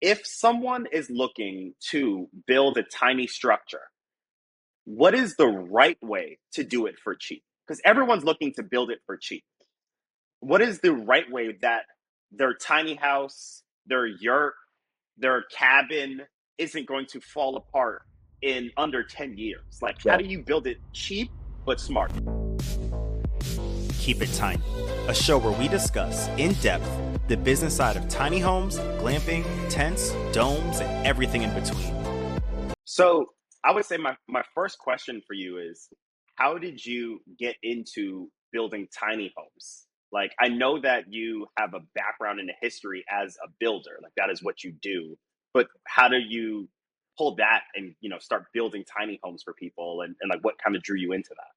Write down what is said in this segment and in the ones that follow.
if someone is looking to build a tiny structure, what is the right way to do it for cheap? Because everyone's looking to build it for cheap. What is the right way that their tiny house, their yurt, their cabin isn't going to fall apart in under 10 years? Like, how do you build it cheap but smart? Keep It Tiny, a show where we discuss in depth the business side of tiny homes, glamping, tents, domes, and everything in between. So, I would say my, my first question for you is how did you get into building tiny homes? Like, I know that you have a background in a history as a builder, like, that is what you do. But how do you pull that and you know start building tiny homes for people and, and like what kind of drew you into that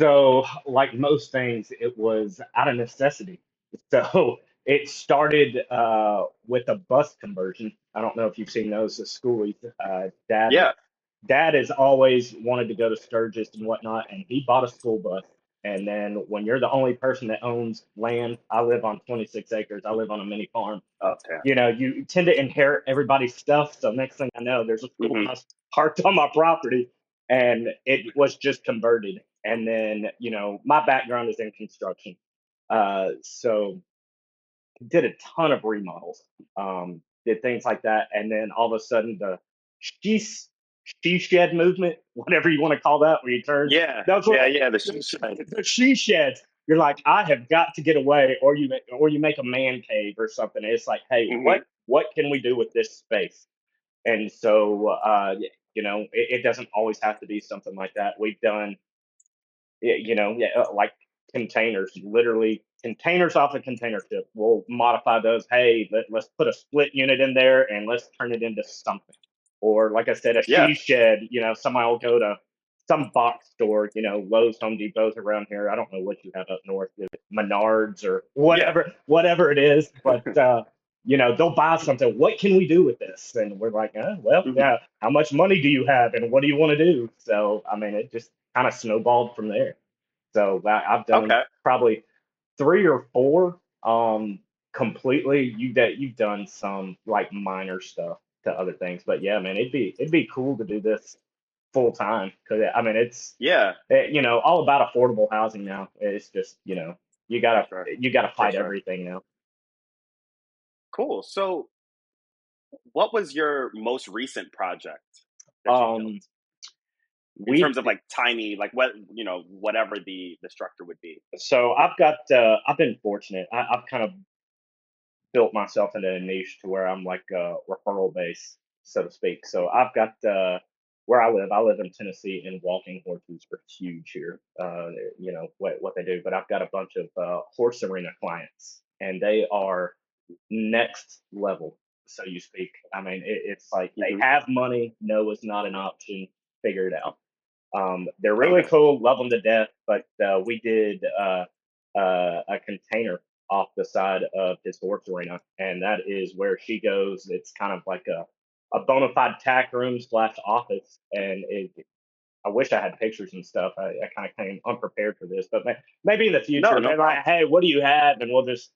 so, like most things, it was out of necessity. So, it started uh, with a bus conversion. I don't know if you've seen those at school. Uh, dad, yeah dad has always wanted to go to Sturgis and whatnot, and he bought a school bus. And then when you're the only person that owns land, I live on 26 acres. I live on a mini farm. okay You know, you tend to inherit everybody's stuff. So next thing I know, there's a school Mhm. bus parked on my property, and it was just converted. And then, you know, my background is in construction, uh, so did a ton of remodels, um, did things like that, and then all of a sudden the she she shed movement, whatever you want to call that, where you turn yeah That's what- yeah yeah the she shed. the she sheds. You're like, I have got to get away, or you make, or you make a man cave or something. It's like, hey, Mhm. what what can we do with this space? And so, uh, you know, it, it doesn't always have to be something like that. We've done, you know, yeah, uh, like containers, literally containers off a container ship. We'll modify those. Hey, let, let's put a split unit in there and let's turn it into something. Or like I said, a Yeah. she shed. You know, somebody will go to some box store, you know, Lowe's, Home Depot's around here. I don't know what you have up north, Menards or whatever, whatever it is. But uh, you know, they'll buy something. What can we do with this? And we're like, uh, well, Mhm. yeah. How much money do you have, and what do you want to do? So, I mean, it just kind of snowballed from there. So I- I've done Okay. probably three or four. Um, completely. You that you've done some like minor stuff to other things, but yeah, man, it'd be it'd be cool to do this full time because I mean it's yeah eh, you know all about affordable housing now. It's just you know you gotta you gotta fight sure. everything now. cool so what was your most recent project Um? In we terms of like tiny like what you know whatever the the structure would be so I've got uh, I've been fortunate. I, I've kind of built myself into a niche to where I'm like a referral base, so to speak. So I've got uh, where I live. I live in Tennessee, and walking horses are huge here. Uh, you know what what they do, but I've got a bunch of uh, horse arena clients, and they are next level, so you speak. I mean, it, it's like they Mhm. have money. No is not an option. Figure it out. Um, they're really cool, love them to death. But uh, we did uh, uh, a container off the side of his horse arena, and that is where she goes. It's kind of like a a bona fide tack room slash office, and it. I wish I had pictures and stuff. I, I kind of came unprepared for this, but may- maybe in the future, no maybe like, hey, what do you have, and we'll just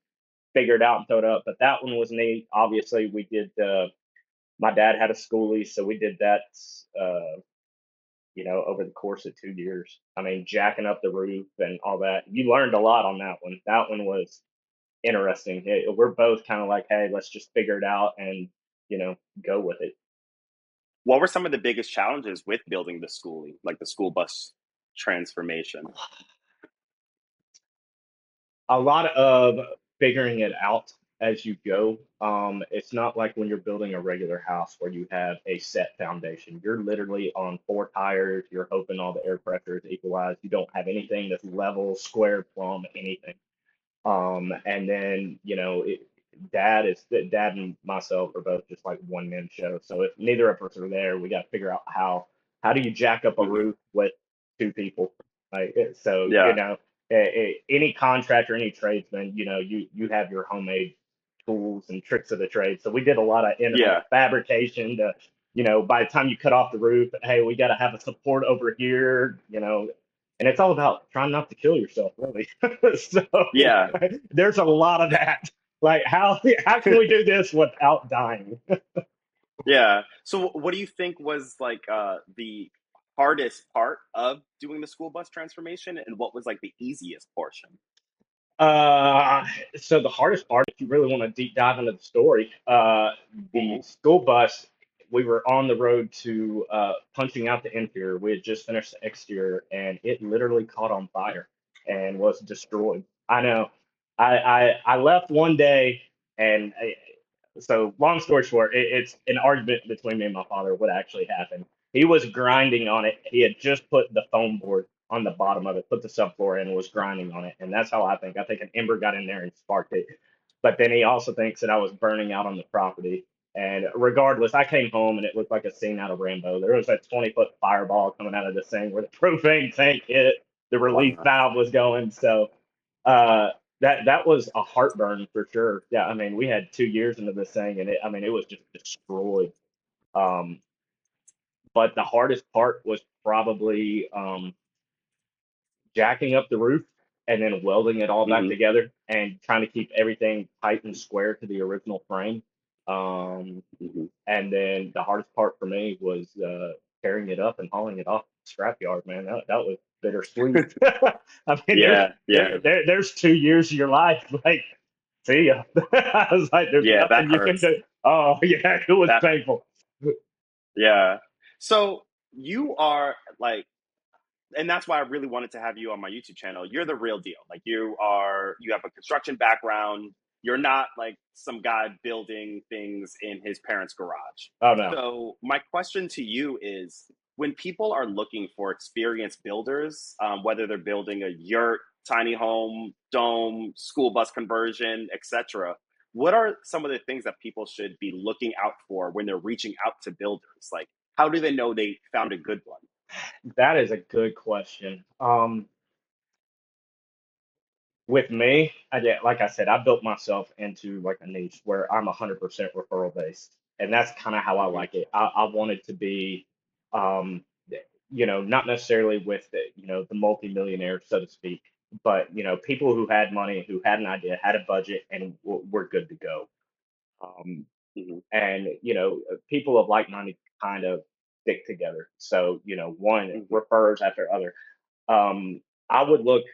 figure it out and throw it up. But that one was neat. Obviously, we did. Uh, my dad had a skoolie, so we did that. Uh, you know, over the course of two years. I mean, jacking up the roof and all that. You learned a lot on that one. That one was interesting. It- we're both kind of like, hey, let's just figure it out and you know go with it. what were some of the biggest challenges with building the skoolie like the school bus transformation a lot of figuring it out as you go. Um, it's not like when you're building a regular house where you have a set foundation. You're literally on four tires. You're hoping all the air pressure is equalized. You don't have anything that's level, square, plumb, anything. Um, and then you know, it, dad is dad and myself are both just like one man show. So if neither of us are there, we got to figure out how how do you jack up a Mhm. roof with two people? Like so, Yeah. you know, any contractor, any tradesman, you know, you you have your homemade tools and tricks of the trade. So we did a lot of in Yeah. fabrication to, you know, by the time you cut off the roof, hey, we got to have a support over here, you know, and it's all about trying not to kill yourself, really. so Yeah. there's a lot of that. Like how how can we do this without dying? yeah. So, what do you think was like uh, the hardest part of doing the school bus transformation, and what was like the easiest portion? Uh, so the hardest part, if you really want to deep dive into the story, uh, the school bus, we were on the road to uh, punching out the interior. We had just finished the exterior, and it literally caught on fire and was destroyed. I know. I I, I left one day, and I, so long story short, it, it's an argument between me and my father. What actually happened? He was grinding on it. He had just put the foam board on the bottom of it, put the subfloor in, and was grinding on it. And that's how I think. I think an ember got in there and sparked it. But then he also thinks that I was burning out on the property. And regardless, I came home and it looked like a scene out of Rambo. There was a 20 foot fireball coming out of this thing where the propane tank hit, the relief valve was going. So uh, that that was a heartburn for sure. Yeah, I mean, we had two years into this thing, and it, I mean, it was just destroyed. Um, but the hardest part was probably um, jacking up the roof and then welding it all back Mhm. together and trying to keep everything tight and square to the original frame. Um, Mhm. and then the hardest part for me was uh, carrying it up and hauling it off the scrapyard, man. That, that was bittersweet. I mean, there's, Yeah, yeah, there, there, there's two years of your life. Like, see ya. I was like, there's Yeah, nothing you can do. Oh, yeah, it was That- painful. yeah. So you are like, and that's why I really wanted to have you on my YouTube channel. You're the real deal. Like you are, you have a construction background. You're not like some guy building things in his parents' garage. Oh, no. So my question to you is: When people are looking for experienced builders, um, whether they're building a yurt, tiny home, dome, school bus conversion, etc., what are some of the things that people should be looking out for when they're reaching out to builders? Like, how do they know they found a good one? That is a good question. Um, with me, I did, like I said, I built myself into like a niche where I'm 100% referral based, and that's kind of how I like it. I, I wanted to be, um, you know, not necessarily with the, you know, the multimillionaire, so to speak, but you know, people who had money, who had an idea, had a budget, and w- were good to go. Um, Mhm. and you know, people of like minded kind of stick together. So you know, one Mhm. refers after other. Um, I would look.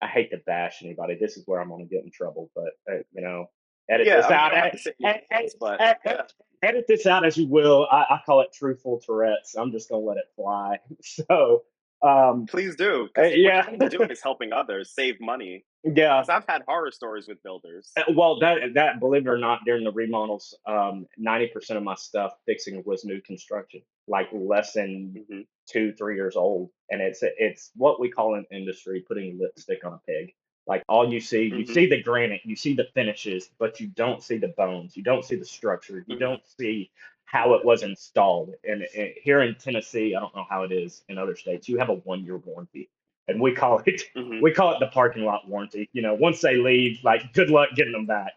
I hate to bash anybody. This is where I'm going to get in trouble, but uh, you know, edit Yeah, this I mean, out. don't have Ed- ed- names, but yeah. edit this out as you will. I, I call it truthful Tourette's. I'm just going to let it fly. So, um, please do. Uh, yeah. what you're doing is helping others save money. Yeah. I've had horror stories with builders. Uh, Well, that that believe it or not, during the remodels, um, ninety percent of my stuff fixing was new construction, like less than Mhm. two, three years old, and it's it's what we call in industry putting lipstick on a pig. Like all you see, you Mhm. see the granite, you see the finishes, but you don't see the bones, you don't see the structure, you Mhm. don't see how it was installed. And, and here in Tennessee, I don't know how it is in other states. You have a one year warranty, and we call it Mhm. we call it the parking lot warranty. You know, once they leave, like good luck getting them back.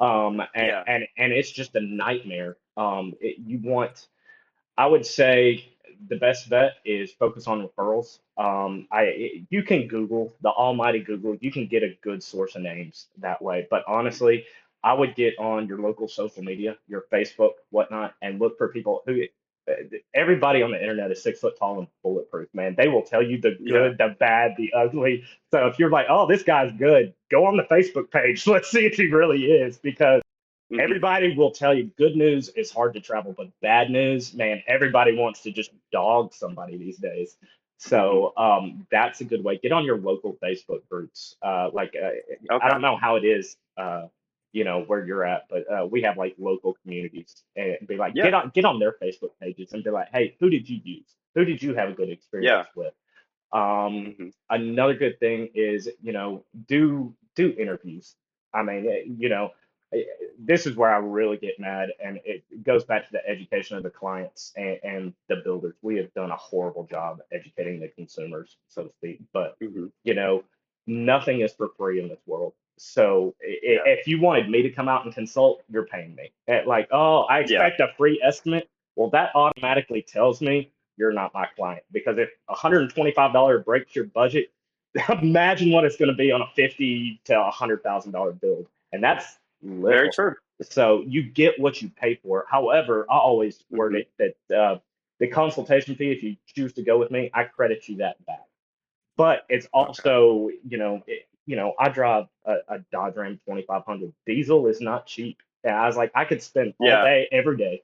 Um, and Yeah. and, and it's just a nightmare. Um, it, you want, I would say, the best bet is focus on referrals. Um, I it, you can Google the almighty Google. You can get a good source of names that way. But honestly, I would get on your local social media, your Facebook, whatnot, and look for people who. Everybody on the internet is six foot tall and bulletproof, man. They will tell you the Yeah. good, the bad, the ugly. So if you're like, oh, this guy's good, go on the Facebook page. Let's see if he really is, because Mhm. everybody will tell you good news is hard to travel, but bad news, man, everybody wants to just dog somebody these days. So um, that's a good way. Get on your local Facebook groups. Uh, like uh, I don't know how it is, uh, you know, where you're at, but uh, we have like local communities and be like, Yeah. get on get on their Facebook pages and be like, hey, who did you use? Who did you have a good experience with? Um, Mhm. another good thing is you know do do interviews i mean eh, you know eh, this is where i really get mad and it goes back to the education of the clients and, and the builders we have done a horrible job educating the consumers so to speak but Mhm. you know nothing is for free in this world so Yeah. if you wanted me to come out and consult you're paying me Eh, like oh i Yeah. expect a free estimate well that automatically tells me you're not my client because if $125 breaks your budget imagine what it's going to be on a 50 to hundred thousand dollar build, and that's Very true. So you get what you pay for. However, I always word Mhm. it that uh, the consultation fee, if you choose to go with me, I credit you that back. But it's also, you know, it, you know, I drive a, a Dodge Ram 2500. Diesel is not cheap. And I was like, I could spend all Yeah. day, every day,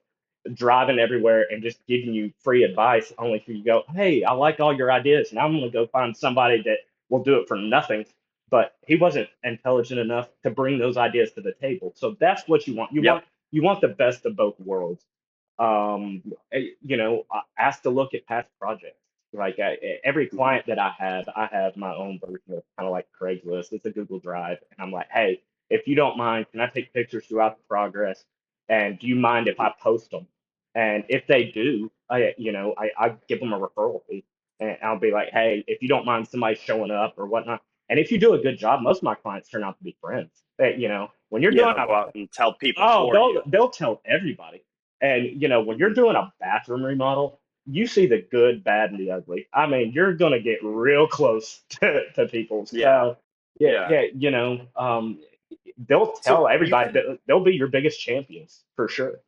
driving everywhere and just giving you free advice, only for you go, hey, I like all your ideas. Now I'm going to go find somebody that will do it for nothing. But he wasn't intelligent enough to bring those ideas to the table. So that's what you want. You Yep. want you want the best of both worlds. Um, eh, you know, ask to look at past projects. Like I, every client that I have, I have my own version of kind of like Craigslist. It's a Google Drive, and I'm like, hey, if you don't mind, can I take pictures throughout the progress? And do you mind if I post them? And if they do, I, you know, I, I give them a referral fee, and I'll be like, hey, if you don't mind somebody showing up or whatnot, and if you do a good job, most of my clients turn out to be friends. You know, when you're Yeah, doing they'll go out and tell people Oh, they'll you. they'll tell everybody. And you know, when you're doing a bathroom remodel, you see the good, bad, and the ugly. I mean, you're gonna get real close to, to people. So Yeah. yeah, Yeah. yeah, you know, um, they'll So tell you everybody can- that they'll be your biggest champions for sure.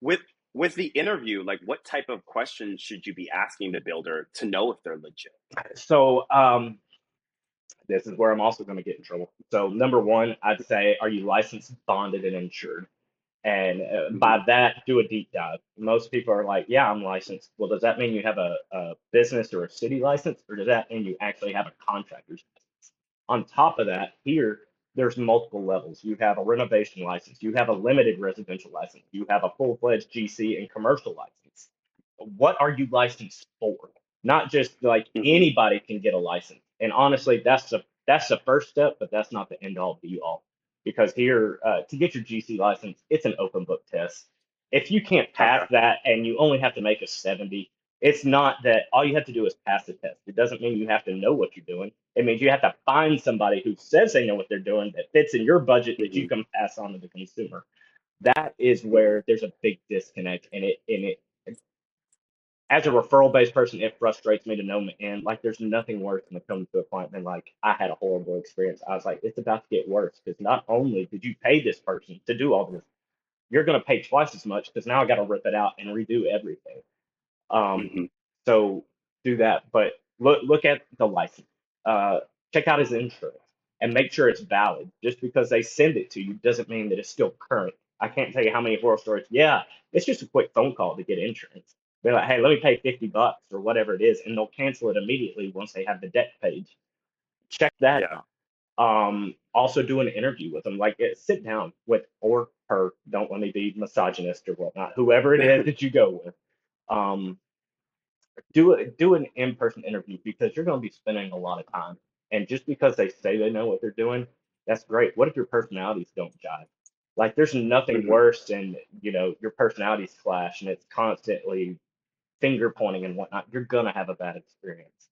With with the interview, like what type of questions should you be asking the builder to know if they're legit? So um, this is where I'm also going to get in trouble. So number one, I'd say, are you licensed, bonded, and insured? And uh, by that, do a deep dive. Most people are like, yeah, I'm licensed. Well, does that mean you have a, a business or a city license, or does that mean you actually have a contractor's license? On top of that, here, there's multiple levels. You have a renovation license, you have a limited residential license, you have a full fledged GC and commercial license. What are you licensed for? Not just like Mhm. anybody can get a license. And honestly, that's the that's the first step, but that's not the end all be all. Because here, uh, to get your GC license, it's an open book test. If you can't pass Okay. that and you only have to make a 70, it's not that all you have to do is pass the test. It doesn't mean you have to know what you're doing. It means you have to find somebody who says they know what they're doing that fits in your budget that you can pass on to the consumer. That is where there's a big disconnect, and it and it as a referral based person, it frustrates me to no end. Like, there's nothing worse than to come to a client than like, I had a horrible experience. I was like, it's about to get worse because not only did you pay this person to do all this, you're going to pay twice as much because now I got to rip it out and redo everything. Um, Mhm. so do that, but look look at the license. Uh, check out his insurance and make sure it's valid. Just because they send it to you doesn't mean that it's still current. I can't tell you how many horror stories. Yeah, it's just a quick phone call to get insurance. They're like, hey, let me pay 50 bucks or whatever it is, and they'll cancel it immediately once they have the dec page. Check that Yeah. out. Um, also do an interview with them. Like, eh, sit down with or her. Don't let me be misogynist or whatnot. Whoever it is that you go with. Um, do it. Do an in-person interview because you're going to be spending a lot of time. And just because they say they know what they're doing, that's great. What if your personalities don't jive? Like, there's nothing Mhm. worse than you know your personalities clash and it's constantly finger pointing and whatnot. You're gonna have a bad experience.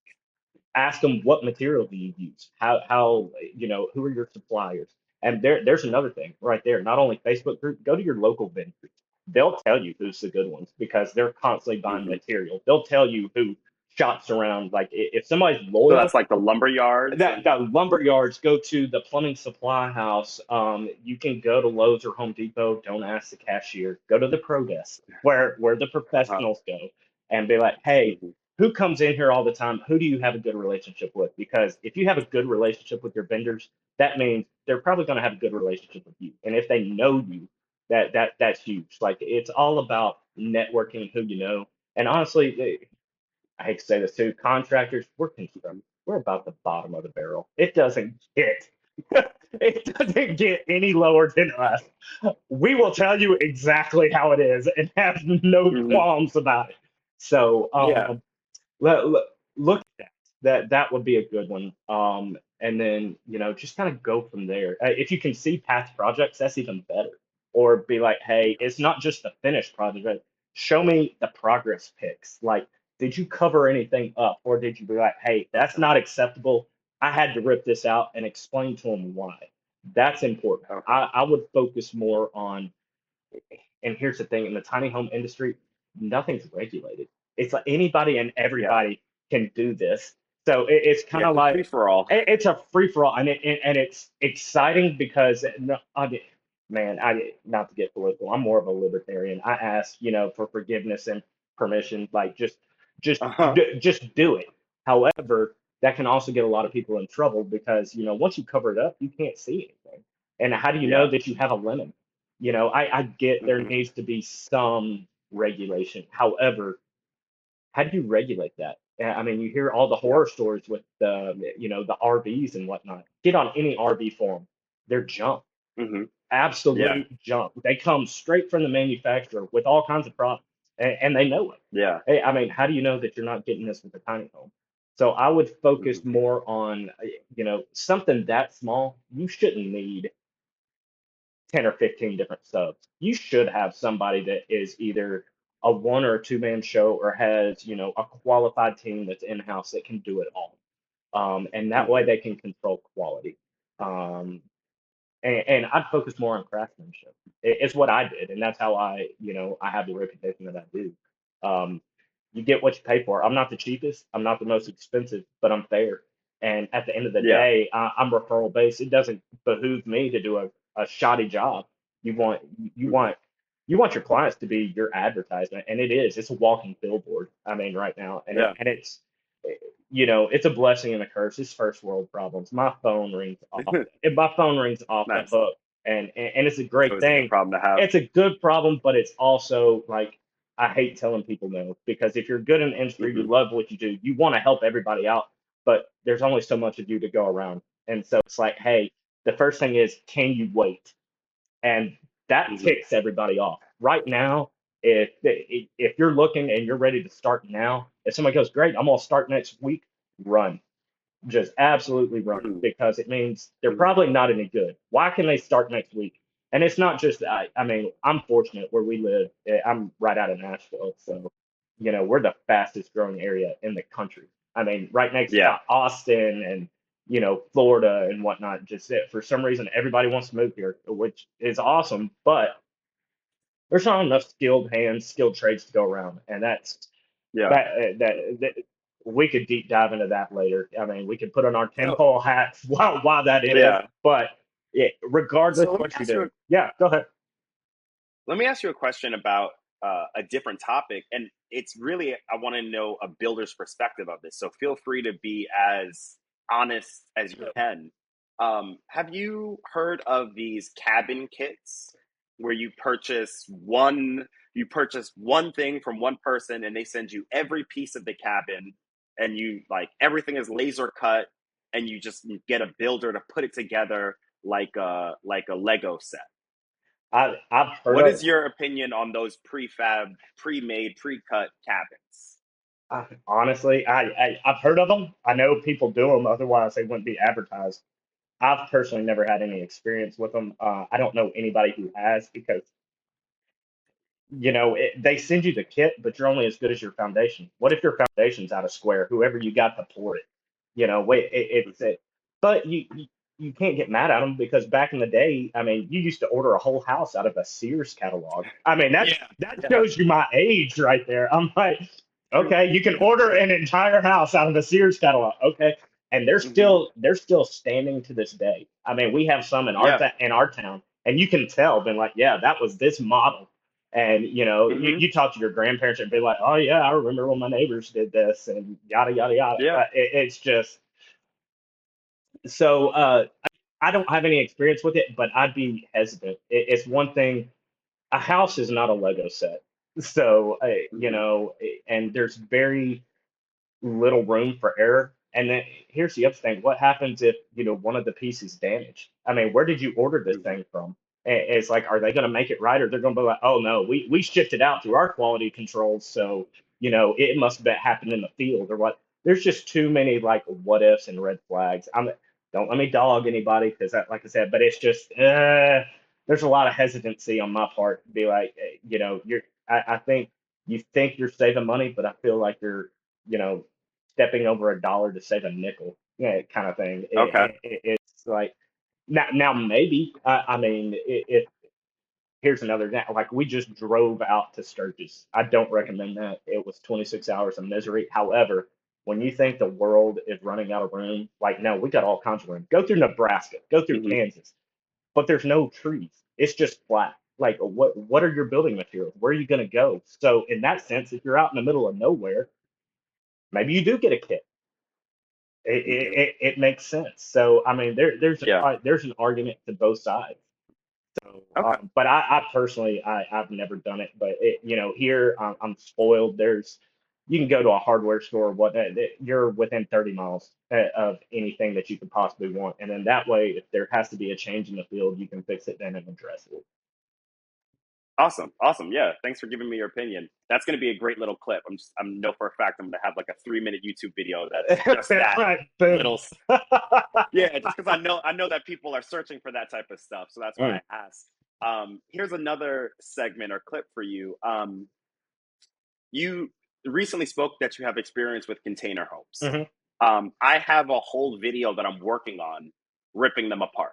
Ask them what material do you use? How how you know who are your suppliers? And there there's another thing right there. Not only Facebook group, go to your local vendors. They'll tell you who's the good ones because they're constantly buying Mhm. material. They'll tell you who shops around. Like if somebody's So loyal, that's like the lumber yard. that, that lumber yards go to the plumbing supply house. Um, you can go to Lowe's or Home Depot. Don't ask the cashier. Go to the pro desk where where the professionals go and be like, hey, Mhm. who comes in here all the time? Who do you have a good relationship with? Because if you have a good relationship with your vendors, that means they're probably going to have a good relationship with you. And if they know you, that that that's huge. Like it's all about networking, who you know. And honestly, I hate to say this too, contractors, we're construction. We're about the bottom of the barrel. It doesn't get it doesn't get any lower than us. We will tell you exactly how it is and have no Mhm. qualms about it. So um, Yeah. let, let- look at that. That that would be a good one. Um, and then you know just kind of go from there. Uh, if you can see past projects, that's even better. Or be like, hey, it's not just the finished project. Show me the progress pics. Like, did you cover anything up, or did you be like, hey, that's not acceptable. I had to rip this out and explain to them why. That's important. I, I would focus more on. And here's the thing: in the tiny home industry, nothing's regulated. It's like anybody and everybody can do this. So it, it's kind of like free for all. it, it's a free for all, and it and, it's exciting because no, I man, I not to get political. I'm more of a libertarian. I ask, you know, for forgiveness and permission, like just just Uh-huh. d- just do it. However, that can also get a lot of people in trouble because you know once you cover it up, you can't see anything. And how do you know that you have a lemon? You know, I, I get there hmm needs to be some regulation. However, how do you regulate that? I mean, you hear all the horror stories with the, you know, the RVs and whatnot. Get on any RV forum, they're junk, hmm absolute Yeah. junk. They come straight from the manufacturer with all kinds of problems, and, and they know it. Yeah. Hey, I mean, how do you know that you're not getting this with a tiny home? So I would focus hmm more on, uh, you know, something that small. You shouldn't need 10 or 15 different subs. You should have somebody that is either a one or two man show or has, you know, a qualified team that's in house that can do it all. Um, and that way they can control quality. Um, and, and I'd focus more on craftsmanship. It, it's what I did, and that's how I, you know, I have the reputation that I do. Um, you get what you pay for. I'm not the cheapest. I'm not the most expensive, but I'm fair. And at the end of the Yeah. day, I, I'm referral based. It doesn't behoove me to do a, a shoddy job. You want you want you want your clients to be your advertisement, and it is. It's a walking billboard. I mean, right now, and it, and it's you know, it's a blessing and a curse. It's first world problems. My phone rings off. My phone rings off the hook, and, and and it's a great a good thing. problem to have. It's a good problem, but it's also like I hate telling people no because if you're good in the industry, you hmm love what you do, you want to help everybody out, but there's only so much of you to go around, and so it's like, hey, the first thing is, can you wait? and that hmm ticks everybody off. Right now, if if you're looking and you're ready to start now, if somebody goes, "Great, I'm gonna start next week," run, just absolutely run hmm because it means they're hmm probably not any good. Why can they start next week? And it's not just I. I mean, I'm fortunate where we live. eh, I'm right out of Nashville, so you know we're the fastest growing area in the country. I mean, right next Yeah. to Austin and you know Florida and whatnot. Just it for some reason everybody wants to move here, which is awesome, but there's not enough skilled hands, skilled trades to go around, and that's Yeah. that uh, that, that we could deep dive into that later. I mean, we could put on our tinfoil hats why why that is, yeah. but yeah, regardless So what you you a yeah, go ahead. let me ask you a question about uh, a different topic, and it's really I want to know a builder's perspective of this. So feel free to be as honest as you can. Um, have you heard of these cabin kits where you purchase one you purchase one thing from one person and they send you every piece of the cabin and you like everything is laser cut and you just get a builder to put it together like a like a Lego set. I I've heard What of is your opinion on those prefab, pre-made, pre-cut cabins? I, honestly, I, I I've heard of them. I know people do them, otherwise they wouldn't be advertised. I've personally never had any experience with them. Uh, I don't know anybody who has because you know it, they send you the kit, but you're only as good as your foundation. What if your foundation's out of square? Whoever you got to pour it, you know, wait, it, it's it, but you, you you can't get mad at them because back in the day, I mean, you used to order a whole house out of a Sears catalog. I mean, that Yeah, that shows you my age right there. I'm like, okay, you can order an entire house out of the Sears catalog. Okay. And they're hmm still they're still standing to this day. I mean, we have some in our Yeah. ta- in our town, and you can tell, been like, yeah, that was this model. And you know, you, hmm you talk to your grandparents and be like, oh yeah, I remember when my neighbors did this, and yada yada yada. Yeah. It, it's just so uh, I don't have any experience with it, but I'd be hesitant. It, it's one thing. A house is not a Lego set, so uh, you hmm know, and there's very little room for error. And then here's the other thing: what happens if you know one of the pieces damaged? I mean, where did you order this hmm thing from? It's like, are they going to make it right, or they're going to be like, oh no, we we shipped it out through our quality controls, so you know it must have happened in the field or what? There's just too many like what ifs and red flags. I'm don't let me dog anybody because that, like I said, but it's just uh, there's a lot of hesitancy on my part to be like, eh, you know, you're. I, I think you think you're saving money, but I feel like you're, you know, stepping over a dollar to save a nickel, yeah, kind of thing. It, Okay. it, it- it's like now, now maybe. I, I mean, if here's another like we just drove out to Sturgis. I don't recommend that. It was 26 hours of misery. However, when you think the world is running out of room, like no, we got all kinds of room. Go through Nebraska, go through Mhm. Kansas, but there's no trees. It's just flat. Like what what are your building materials? Where are you going to go? So in that sense, if you're out in the middle of nowhere, maybe you do get a kit. It, it, it, it makes sense. So I mean, there there's Yeah. a, there's an argument to both sides. So, Okay. um, but I, I personally, I, I've never done it. But it, you know, here I'm, I'm spoiled. There's, you can go to a hardware store, what you're within 30 miles uh, of anything that you could possibly want, and then that way, if there has to be a change in the field, you can fix it then and address it. Awesome, awesome. Yeah, thanks for giving me your opinion. That's going to be a great little clip. I'm just, I'm know for a fact I'm going to have like a three minute YouTube video that's just that right, little. Yeah, just because I know I know that people are searching for that type of stuff, so that's why Mm. I asked. Um, here's another segment or clip for you. Um, you recently spoke that you have experience with container homes. Mhm. Um, I have a whole video that I'm working on ripping them apart.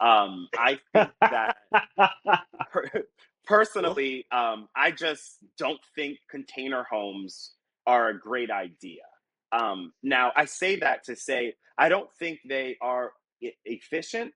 Um, I think that per- personally, um, I just don't think container homes are a great idea. Um, now, I say that to say I don't think they are e- efficient,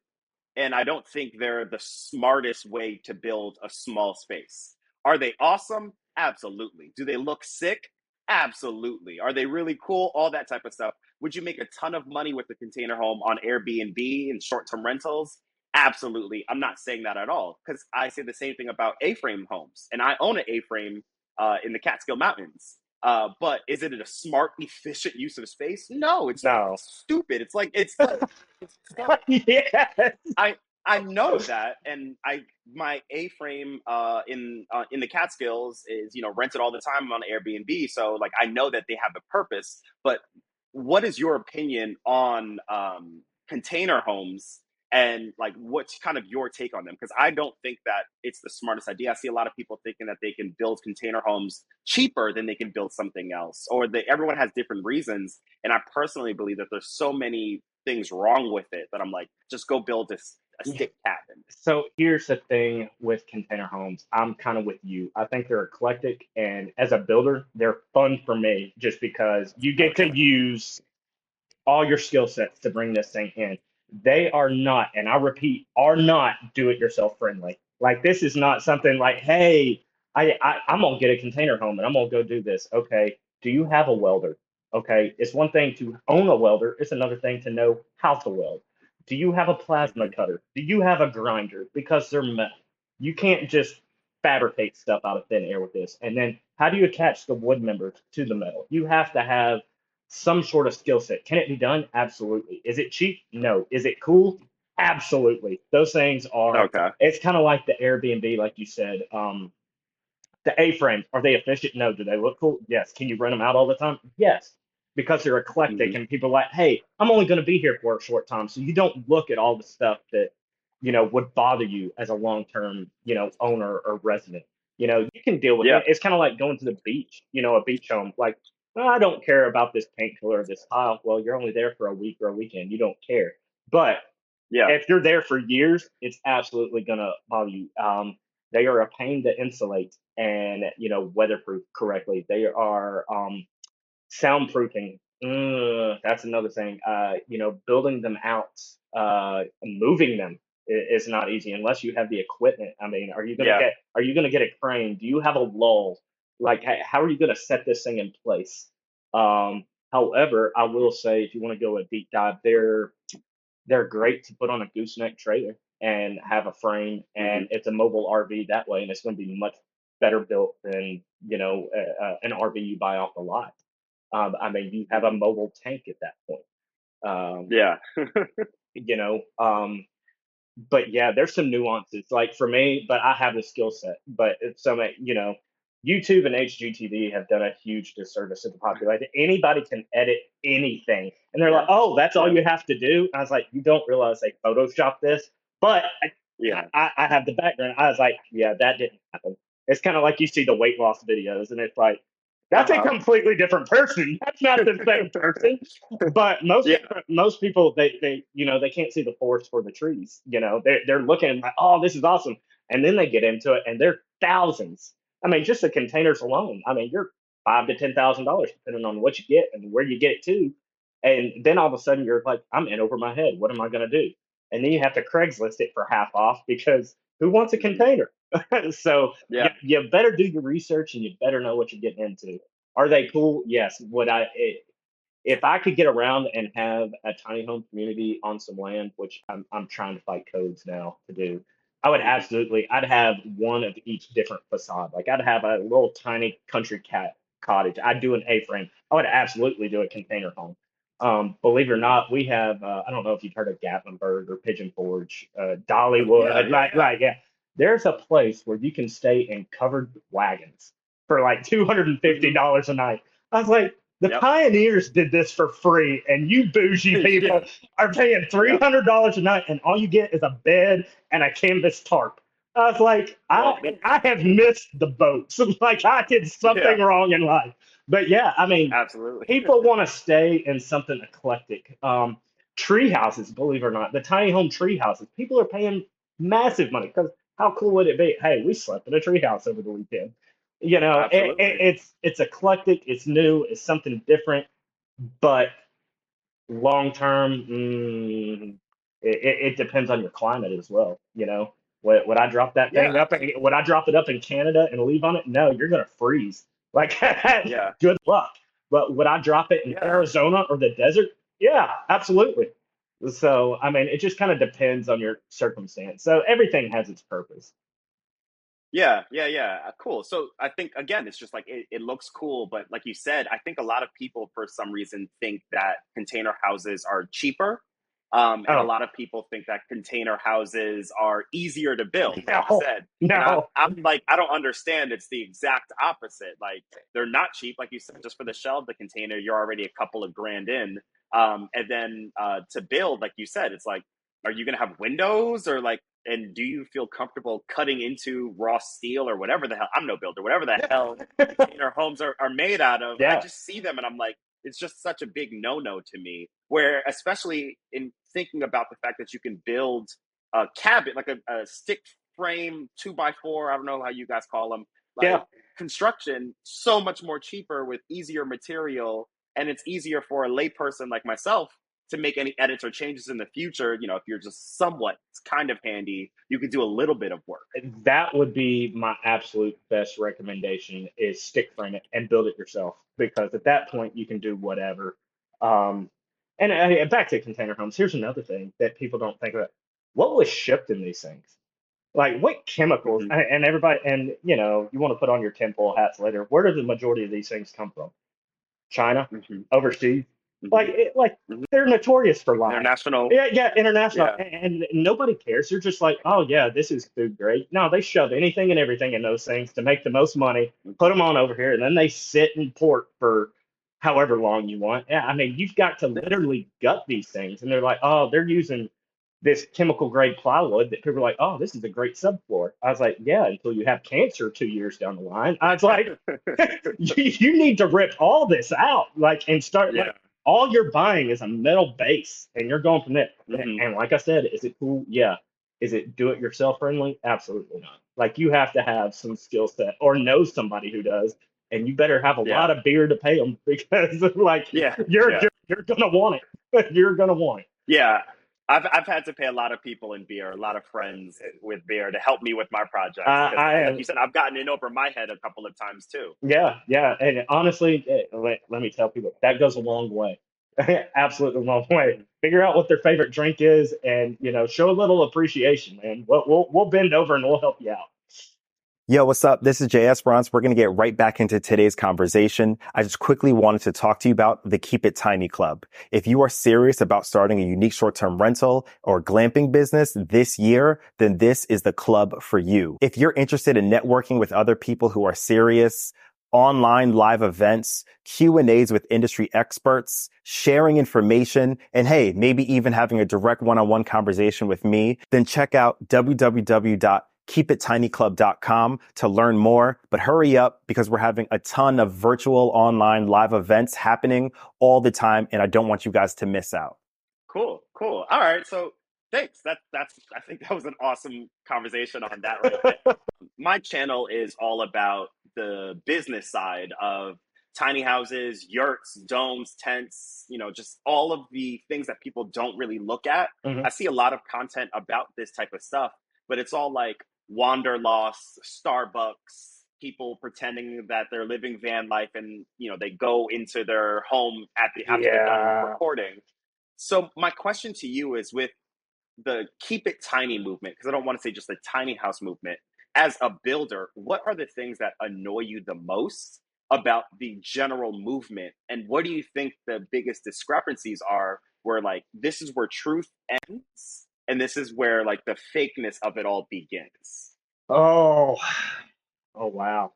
and I don't think they're the smartest way to build a small space. Are they awesome? Absolutely. Do they look sick? Absolutely. Are they really cool? All that type of stuff. Would you make a ton of money with the container home on Airbnb and short term rentals? Absolutely. I'm not saying that at all because I say the same thing about A frame homes. And I own an A frame uh, in the Catskill Mountains. Uh, but is it a smart, efficient use of space? No, it's no. stupid. It's like, it's like, it's like yes. I know that, and I my A frame uh, in uh, in the Catskills is you know rented all the time on Airbnb, so like I know that they have a purpose. But what is your opinion on um, container homes, and like what's kind of your take on them? Because I don't think that it's the smartest idea. I see a lot of people thinking that they can build container homes cheaper than they can build something else, or that everyone has different reasons. And I personally believe that there's so many things wrong with it that I'm like, just go build this a stick cabin. So here's the thing with container homes. I'm kind of with you. I think they're eclectic, and as a builder, they're fun for me just because you get to use all your skill sets to bring this thing in. They are not, and I repeat, are not do-it-yourself friendly. Like this is not something like, hey, I, I I'm gonna get a container home and I'm gonna go do this. Okay, do you have a welder? Okay, it's one thing to own a welder. It's another thing to know how to weld. Do you have a plasma cutter? Do you have a grinder? Because they're metal. You can't just fabricate stuff out of thin air with this. And then how do you attach the wood members to the metal? You have to have some sort of skill set. Can it be done? Absolutely. Is it cheap? No. Is it cool? Absolutely. Those things are Okay. it's kind of like the Airbnb, like you said. Um, the A-frames, are they efficient? No. Do they look cool? Yes. Can you rent them out all the time? Yes. Because they're eclectic Mhm. and people are like, hey, I'm only going to be here for a short time. So you don't look at all the stuff that, you know, would bother you as a long-term, you know, owner or resident. You know, you can deal with Yeah. it. It's kind of like going to the beach, you know, a beach home. Like, "Oh, I don't care about this paint color or this tile. Well, you're only there for a week or a weekend. You don't care. But Yeah. if you're there for years, it's absolutely gonna bother you. Um, they are a pain to insulate and you know weatherproof correctly. They are um, soundproofing. That's another thing. Uh, you know, building them out, uh, moving them i- is not easy unless you have the equipment. I mean, are you gonna Yeah. get? Are you gonna get a crane? Do you have a lull? Like, how are you gonna set this thing in place? Um, however, I will say, if you want to go a deep dive, they're they're great to put on a gooseneck trailer and have a frame and it's a mobile RV that way and it's going to be much better built than you know uh, uh, an RV you buy off the lot. Um, I mean, you have a mobile tank at that point. Um, Yeah. you know, um, but yeah, there's some nuances. Like for me, but I have the skill set. But it's some, you know, YouTube and HGTV have done a huge disservice to the population. Anybody can edit anything, and they're like, "Oh, that's all you have to do." I was like, "You don't realize they Photoshop this?" But I, Yeah. I, I have the background. I was like, "Yeah, that didn't happen." It's kind of like you see the weight loss videos, and it's like. That's Uh-huh. a completely different person. That's not the same person. But most Yeah. most people they they you know they can't see the forest for the trees. You know they're they're looking like oh this is awesome, and then they get into it and they're thousands. I mean just the containers alone. I mean you're five to ten thousand dollars, depending on what you get and where you get it to. And then all of a sudden you're like, I'm in over my head. What am I gonna do? And then you have to Craigslist it for half off because who wants a mm-hmm. container? so Yeah. you, you better do your research and you better know what you're getting into. Are they cool? Yes. Would I? It, if I could get around and have a tiny home community on some land, which I'm I'm trying to fight codes now to do, I would absolutely. I'd have one of each different facade. Like I'd have a little tiny country cat cottage. I'd do an A-frame. I would absolutely do a container home. Um, believe it or not, we have. Uh, I don't know if you've heard of Gatlinburg or Pigeon Forge, uh, Dollywood. Yeah, yeah, like, yeah. like, yeah. There's a place where you can stay in covered wagons for like two hundred and fifty dollars a night. I was like, the Yep. pioneers did this for free, and you bougie people are paying three hundred dollars a night, and all you get is a bed and a canvas tarp. I was like, I I have missed the boat. So like I did something Yeah. wrong in life. But yeah, I mean, Absolutely. people want to stay in something eclectic. Um, tree houses, believe it or not, the tiny home tree houses, people are paying massive money because how cool would it be? Hey, we slept in a tree house over the weekend. You know, it, it, it's it's eclectic, it's new, it's something different, but long term, mm, it, it, depends on your climate as well. You know, would, would I drop that thing Yeah. up? Would I drop it up in Canada and leave on it? No, you're gonna freeze. Like, Yeah. good luck. But would I drop it in Yeah. Arizona or the desert? Yeah, absolutely. So, I mean, it just kind of depends on your circumstance. So everything has its purpose. Yeah, yeah, yeah. Uh, Cool. So I think again, it's just like it, it looks cool, but like you said, I think a lot of people for some reason think that container houses are cheaper. Um, and Oh. a lot of people think that container houses are easier to build, like No. you said. No, I'm like, I don't understand. It's the exact opposite. Like they're not cheap, like you said, just for the shell of the container, you're already a couple of grand in. Um, and then uh, to build, like you said, it's like, are you going to have windows or like, and do you feel comfortable cutting into raw steel or whatever the hell? I'm no builder, whatever the hell container homes are, are made out of. Yeah. I just see them and I'm like, it's just such a big no no to me. Where, especially in thinking about the fact that you can build a cabin, like a, a stick frame two by four, I don't know how you guys call them, like Yeah. construction, so much more cheaper with easier material. And it's easier for a layperson like myself to make any edits or changes in the future. You know, if you're just somewhat kind of handy, you could do a little bit of work. that would be my absolute best recommendation is stick frame it and build it yourself because at that point you can do whatever. Um and uh, back to container homes here's another thing that people don't think about. What was shipped in these things? Like what chemicals? Mhm. and and everybody and you know you want to put on your tinfoil hats later where do the majority of these things come from? China? Overseas like it, like Mhm. they're notorious for lying international. yeah, yeah, international, Yeah. And, and nobody cares. They're just like, oh yeah, this is food grade. No, they shove anything and everything in those things to make the most money. Put them on over here, and then they sit in port for however long you want. Yeah, I mean, you've got to literally gut these things, and they're like, oh, they're using this chemical grade plywood that people are like, oh, this is a great subfloor. I was like, yeah, until you have cancer two years down the line. I was like, you, you need to rip all this out, like, and start like yeah. All you're buying is a metal base and you're going from there. And- Mhm. And like I said, is it cool? Yeah. Is it do it yourself friendly? Absolutely not. Like you have to have some skill set or know somebody who does, and you better have a Yeah. lot of beer to pay them because like Yeah. you're, yeah. you're you're gonna want it. you're gonna want it. Yeah. I've, I've had to pay a lot of people in beer, a lot of friends with beer to help me with my projects. 'Cause, I like you said, I've gotten in over my head a couple of times too. Yeah, yeah. And honestly, eh, let, let me tell people that goes a long way. Absolutely a long way. Figure out what their favorite drink is, and you know, show a little appreciation, man. We'll we'll, we'll bend over and we'll help you out. Yo, what's up? This is Jay Esperance. We're going to get right back into today's conversation. I just quickly wanted to talk to you about the Keep It Tiny Club. If you are serious about starting a unique short-term rental or glamping business this year, then this is the club for you. If you're interested in networking with other people who are serious, online live events, Q and A's with industry experts, sharing information, and hey, maybe even having a direct one-on-one conversation with me, then check out www.keepittinyclub.com to learn more. But hurry up because we're having a ton of virtual online live events happening all the time. And I don't want you guys to miss out. Cool, cool. All right, so thanks. That that's I think that was an awesome conversation on that right. My channel is all about the business side of tiny houses, yurts, domes, tents, you know, just all of the things that people don't really look at. Mhm. I see a lot of content about this type of stuff, but it's all like wanderlust, Starbucks, people pretending that they're living van life and, you know, they go into their home at the after they're done recording. So my question to you is with the keep it tiny movement, because I don't want to say just the tiny house movement, as a builder, what are the things that annoy you the most about the general movement? And what do you think the biggest discrepancies are where like this is where truth ends and this is where like the fakeness of it all begins? Oh, oh wow.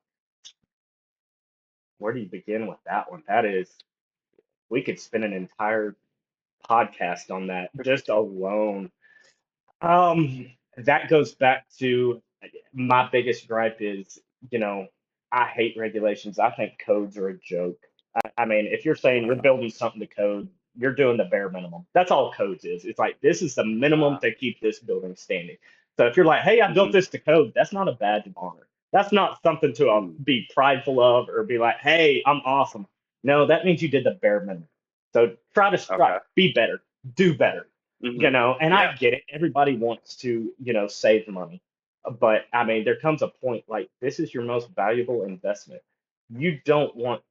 Where do you begin with that one? That is, we could spend an entire podcast on that just alone. Um, that goes back to my biggest gripe is, you know, I hate regulations. I think codes are a joke. I, I mean, if you're saying you're building something to code, you're doing the bare minimum. That's all codes is. It's like this is the minimum to keep this building standing. So if you're like, hey, I built Mhm. this to code, that's not a badge of honor. That's not something to um, Mm. be prideful of or be like, hey, I'm awesome. No, that means you did the bare minimum. So try to strive, Okay. be better, do better Mhm. you know and i get it everybody wants to you know save money but i mean there comes a point like this is your most valuable investment you don't want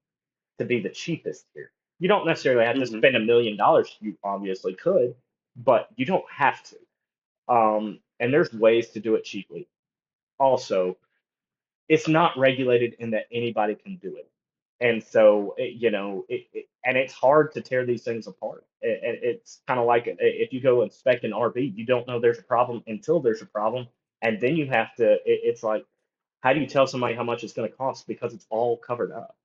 to be the cheapest here you don't necessarily have to Mhm. spend a million dollars you obviously could but you don't have to. Um and there's ways to do it cheaply. Also it's not regulated in that anybody can do it. And so it, you know it, it and it's hard to tear these things apart. It, it- it's kind of like if you go inspect an rv you don't know there's a problem until there's a problem. And then you have to it, it's like how do you tell somebody how much it's going to cost? Because it's all covered up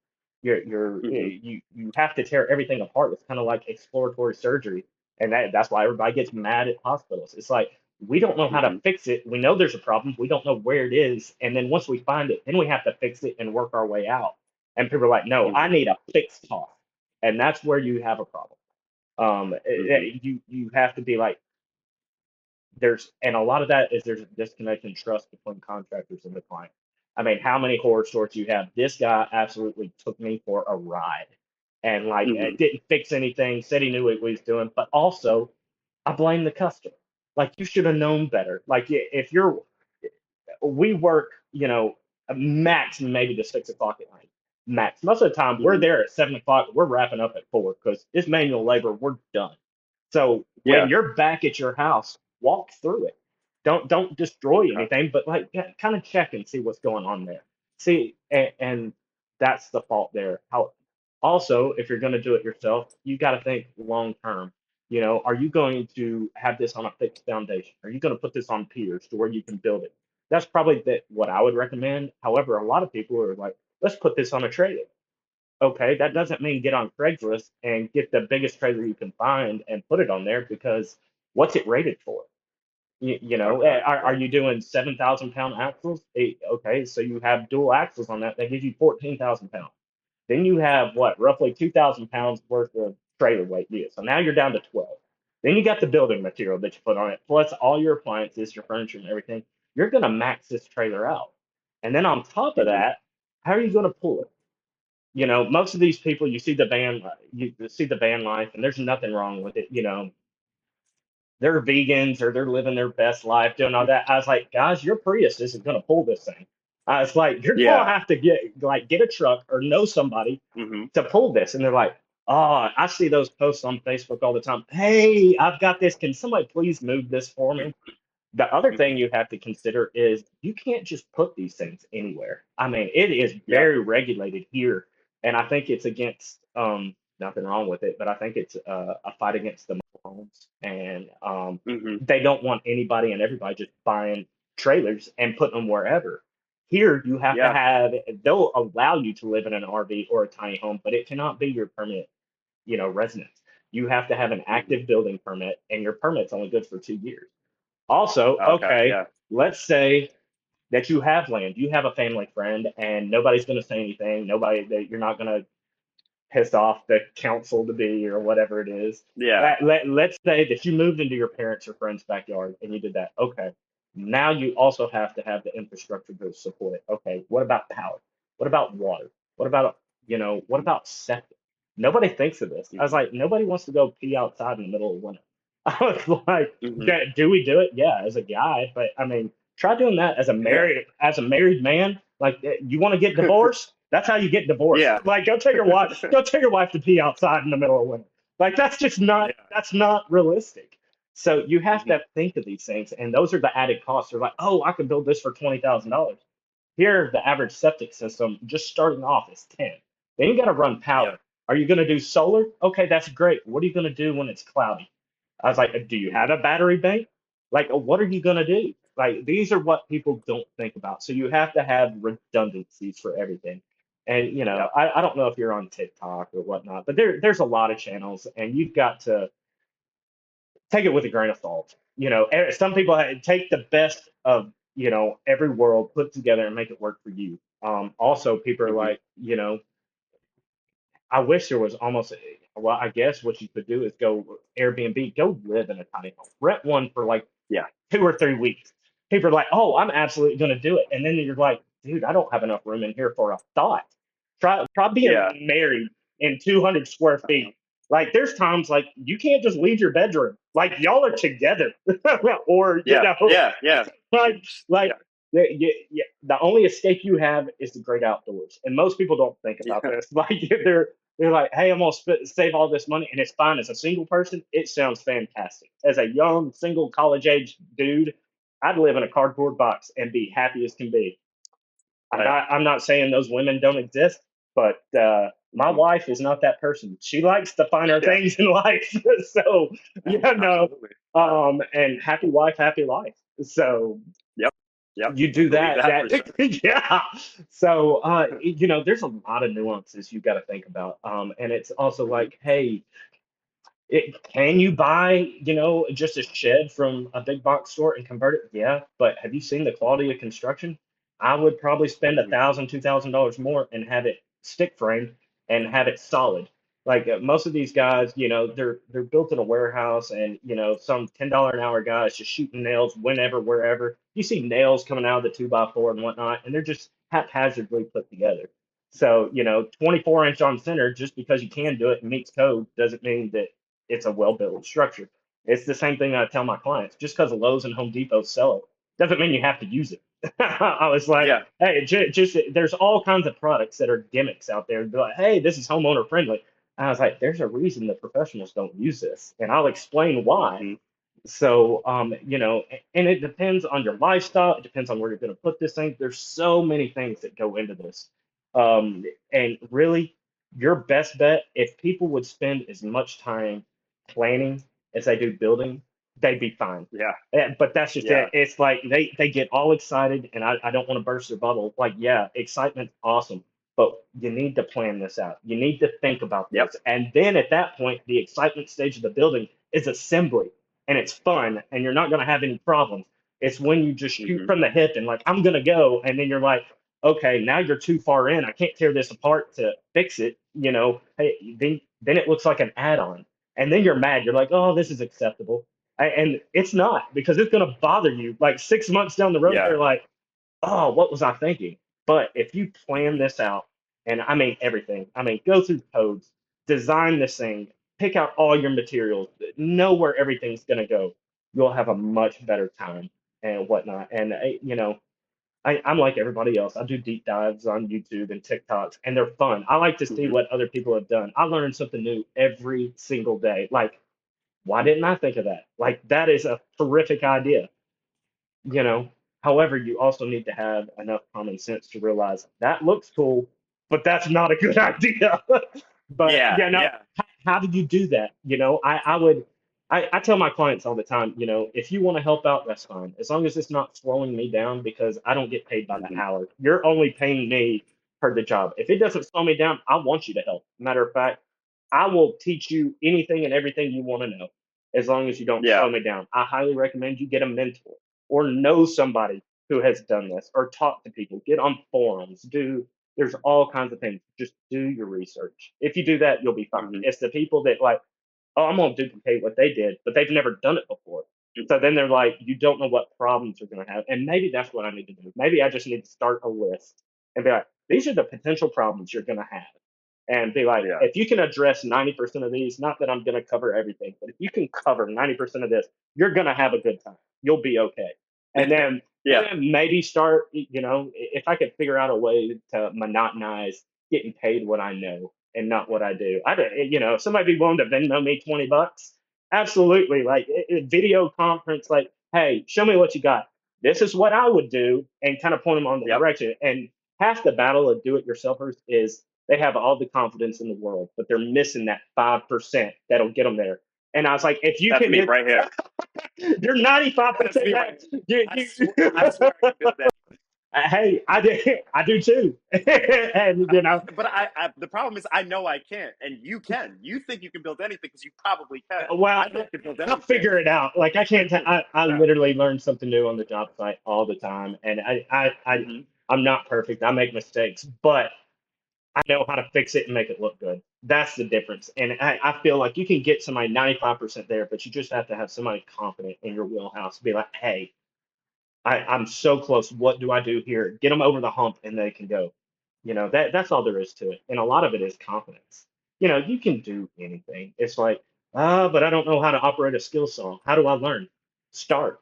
you're you're Mhm. you you have to tear everything apart it's kind of like exploratory surgery and that, that's why everybody gets mad at hospitals it's like we don't know how to Mhm. fix it we know there's a problem we don't know where it is and then once we find it then we have to fix it and work our way out and people are like no i Mhm. need a fixed talk, and that's where you have a problem um it- Mhm. you you have to be like there's and a lot of that is there's a disconnect in trust between contractors and the client i mean how many horror stories you have this guy absolutely took me for a ride and like Mhm. didn't fix anything said he knew what he was doing but also i blame the customer like you should have known better like if you're we work, you know, max maybe to six o'clock at night. Max. Most of the time, we're Mhm. there at seven o'clock. We're wrapping up at four because it's manual labor. We're done. So Yeah. when you're back at your house, walk through it. Don't don't destroy anything, but like kind of check and see what's going on there. See, and, and that's the fault there. How also, if you're going to do it yourself, you got to think long term. You know, are you going to have this on a fixed foundation? Are you going to put this on piers to where you can build it? That's probably the, what I would recommend. However, a lot of people are like, let's put this on a trailer. Okay, that doesn't mean get on Craigslist and get the biggest trailer you can find and put it on there because what's it rated for? You, you know, eh, are, are you doing 7,000 pound axles? Eh, Okay, so you have dual axles on that. That gives you 14,000 pounds. Then you have what, roughly 2,000 pounds worth of trailer weight. Yeah, so now you're down to 12. Then you got the building material that you put on it, plus all your appliances, your furniture, and everything. You're going to max this trailer out. And then on top of that, how are you going to pull it? You know, most of these people, you see the van, you see the van life, and there's nothing wrong with it. You know, they're vegans or they're living their best life, doing all that. I was like, guys, your Prius isn't going to pull this thing. I was like, you're Yeah. going to have to get like get a truck or know somebody Mhm. to pull this. And they're like, oh, I see those posts on Facebook all the time. Hey, I've got this. Can somebody please move this for me? The other thing you have to consider is you can't just put these things anywhere. I mean, it is Yeah. very regulated here, and I think it's against um, nothing wrong with it, but I think it's uh, a fight against the homes, and um, Mhm. they don't want anybody and everybody just buying trailers and putting them wherever. Here, you have Yeah. to have they'll allow you to live in an RV or a tiny home, but it cannot be your permanent, you know, residence. You have to have an active building permit, and your permit's only good for two years. Also, okay, Yeah. let's say that you have land, you have a family friend, and nobody's going to say anything. Nobody that you're not going to piss off the council to be or whatever it is. Yeah. Let, let, let's say that you moved into your parents' or friend's backyard and you did that. Okay. Now you also have to have the infrastructure to support it. Okay. What about power? What about water? What about you know, what about septic? Nobody thinks of this. I was like, nobody wants to go pee outside in the middle of winter. I was like, Mhm. Do we do it? Yeah, as a guy, but I mean, try doing that as a married as a married man. Like, eh, you want to get divorced? That's how you get divorced. Yeah. Like, go tell your wife, go tell your wife to pee outside in the middle of winter. Like, that's just not Yeah. that's not realistic. So you have to mm-hmm. think of these things, and those are the added costs. They're like, oh, I can build this for twenty thousand dollars. Here, the average septic system, just starting off, is ten. Then you got to run power. Yeah. Are you going to do solar? Okay, that's great. What are you going to do when it's cloudy? I was like, do you have a battery bank? Like, what are you going to do? Like, these are what people don't think about. So you have to have redundancies for everything. And you know, Yeah. I, I don't know if you're on TikTok or whatnot, but there there's a lot of channels, and you've got to take it with a grain of salt. You know, eh, some people ha- take the best of you know every world, put together, and make it work for you. Um, also, people are Mhm. like, you know, I wish there was almost well, I guess what you could do is go Airbnb, go live in a tiny home, rent one for like Yeah. two or three weeks. People are like, oh, I'm absolutely going to do it, and then you're like, dude, I don't have enough room in here for a thought. Try try being Yeah. married in 200 square feet. Like there's times like you can't just leave your bedroom. Like y'all are together, or you Yeah. know, Yeah. Yeah. like like Yeah. the, you, you, the only escape you have is the great outdoors, and most people don't think about Yeah. this. Like they're they're like, hey, I'm gonna sp- save all this money, and it's fine as a single person. It sounds fantastic. As a young single college age dude, I'd live in a cardboard box and be happy as can be. I'm Right. not I'm not saying those women don't exist, but uh, my Mhm. wife is not that person. She likes the finer Yeah. things in life, so you know um and happy wife happy life so Yep. Yep. you do that, that that yeah so uh you know there's a lot of nuances you got to think about um and it's also Mm-hmm. like hey it can you buy you know just a shed from a big box store and convert it yeah but have you seen the quality of construction i would probably spend a thousand two thousand dollars more and have it stick framed and have it solid. Like uh, most of these guys you know they're they're built in a warehouse and you know some ten dollar an hour guy is just shooting nails whenever wherever. You see nails coming out of the two by four and whatnot and they're just haphazardly put together. So you know 24 inch on center just because you can do it and meets code doesn't mean that it's a well built structure. It's the same thing i tell my clients. Just because Lowe's and home depot sell it doesn't mean you have to use it i was like Yeah. hey ju- just there's all kinds of products that are gimmicks out there They're like hey this is homeowner friendly I was like, there's a reason the professionals don't use this, and I'll explain why. Mhm. So, um, you know, and it depends on your lifestyle. It depends on where you're going to put this thing. There's so many things that go into this. Um, and really, your best bet, if people would spend as much time planning as they do building, they'd be fine. Yeah. Eh, But that's just Yeah. it. It's like they, they get all excited, and I, I don't want to burst their bubble. Like, yeah, excitement's awesome, but you need to plan this out. You need to think about this. Yep. And then at that point, the excitement stage of the building is assembly, and it's fun, and you're not going to have any problems. It's when you just shoot Mhm. from the hip and like, I'm going to go, and then you're like, okay, now you're too far in. I can't tear this apart to fix it. You know, hey, then then it looks like an add-on, and then you're mad. You're like, oh, this is acceptable, and it's not because it's going to bother you. Like six months down the road, Yeah. you're like, oh, what was I thinking? But if you plan this out, and I mean everything, I mean go through codes, design this thing, pick out all your materials, know where everything's going to go, you'll have a much better time and whatnot. And uh, you know, I, I'm like everybody else. I do deep dives on YouTube and TikToks, and they're fun. I like to see Mhm. what other people have done. I learn something new every single day. Like, why didn't I think of that? Like, that is a terrific idea. You know. However, you also need to have enough common sense to realize that looks cool, but that's not a good idea. but yeah. yeah, no, Yeah. h- how did you do that? You know, I, I would, I, I tell my clients all the time, you know, if you want to help out, that's fine. As long as it's not slowing me down because I don't get paid by the Mhm. hour. You're only paying me per the job. If it doesn't slow me down, I want you to help. Matter of fact, I will teach you anything and everything you want to know as long as you don't Yeah. slow me down. I highly recommend you get a mentor or know somebody who has done this or talk to people, get on forums, do there's all kinds of things. Just do your research. If you do that, you'll be fine. Mhm. It's the people that like, oh, I'm gonna duplicate what they did, but they've never done it before. So then they're like, you don't know what problems you're gonna have. And maybe that's what I need to do. Maybe I just need to start a list and be like, these are the potential problems you're gonna have. And be like, Yeah. if you can address 90% of these, not that I'm going to cover everything, but if you can cover 90% of this, you're going to have a good time. You'll be okay. And then, Yeah. then maybe start, you know, if I could figure out a way to monotonize getting paid what I know and not what I do. I, don't- eh, you know, if somebody be willing to Venmo me 20 bucks, absolutely. Like it- it- video conference, like, hey, show me what you got. This is what I would do, and kind of point them on the Yep. direction. And half the battle of do-it-yourselfers is they have all the confidence in the world, but they're missing that five percent that'll get them there. And I was like, if you That's can, me right here. you're 95 percent. right You, I swear, I swear I can build that. hey, I do, I do too. and you know, But I, I, the problem is, I know I can't, and you can. You think you can build anything because you probably can. well, I know I can build I'll figure it out. Like I can't. T- I, I Yeah. literally learn something new on the job site all the time, and I, I, I, Mhm. I'm not perfect. I make mistakes, but I know how to fix it and make it look good. That's the difference. And I, I feel like you can get somebody 95% there, but you just have to have somebody confident in your wheelhouse. Be like, hey, I, I'm so close. What do I do here? Get them over the hump, and they can go. You know that that's all there is to it. And a lot of it is confidence. You know, you can do anything. It's like, ah, but I don't know how to operate a skill saw. How do I learn? Start.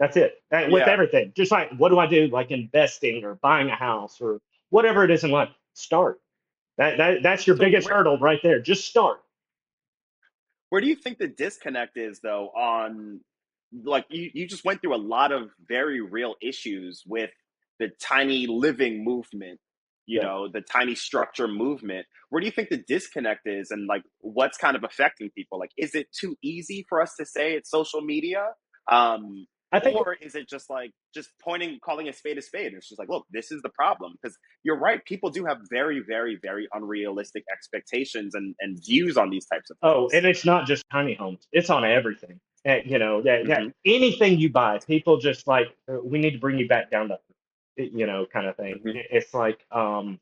That's it. And with Yeah. everything, just like what do I do? Like investing or buying a house or whatever it is in life. Start. That, that that's your So biggest where- hurdle right there. Just start. Where do you think the disconnect is, though, on like you, you just went through a lot of very real issues with the tiny living movement, you Yeah. know, the tiny structure movement. Where do you think the disconnect is, and like what's kind of affecting people? Like, is it too easy for us to say it's social media? Um, I think or is it just like just pointing calling a spade a spade it's just like look this is the problem because you're right people do have very very very unrealistic expectations and, and views on these types of things Oh, and it's not just tiny homes; it's on everything. And, you know, that, that Mhm. anything you buy, people just like uh, we need to bring you back down to, you know, kind of thing. Mhm. It's like um,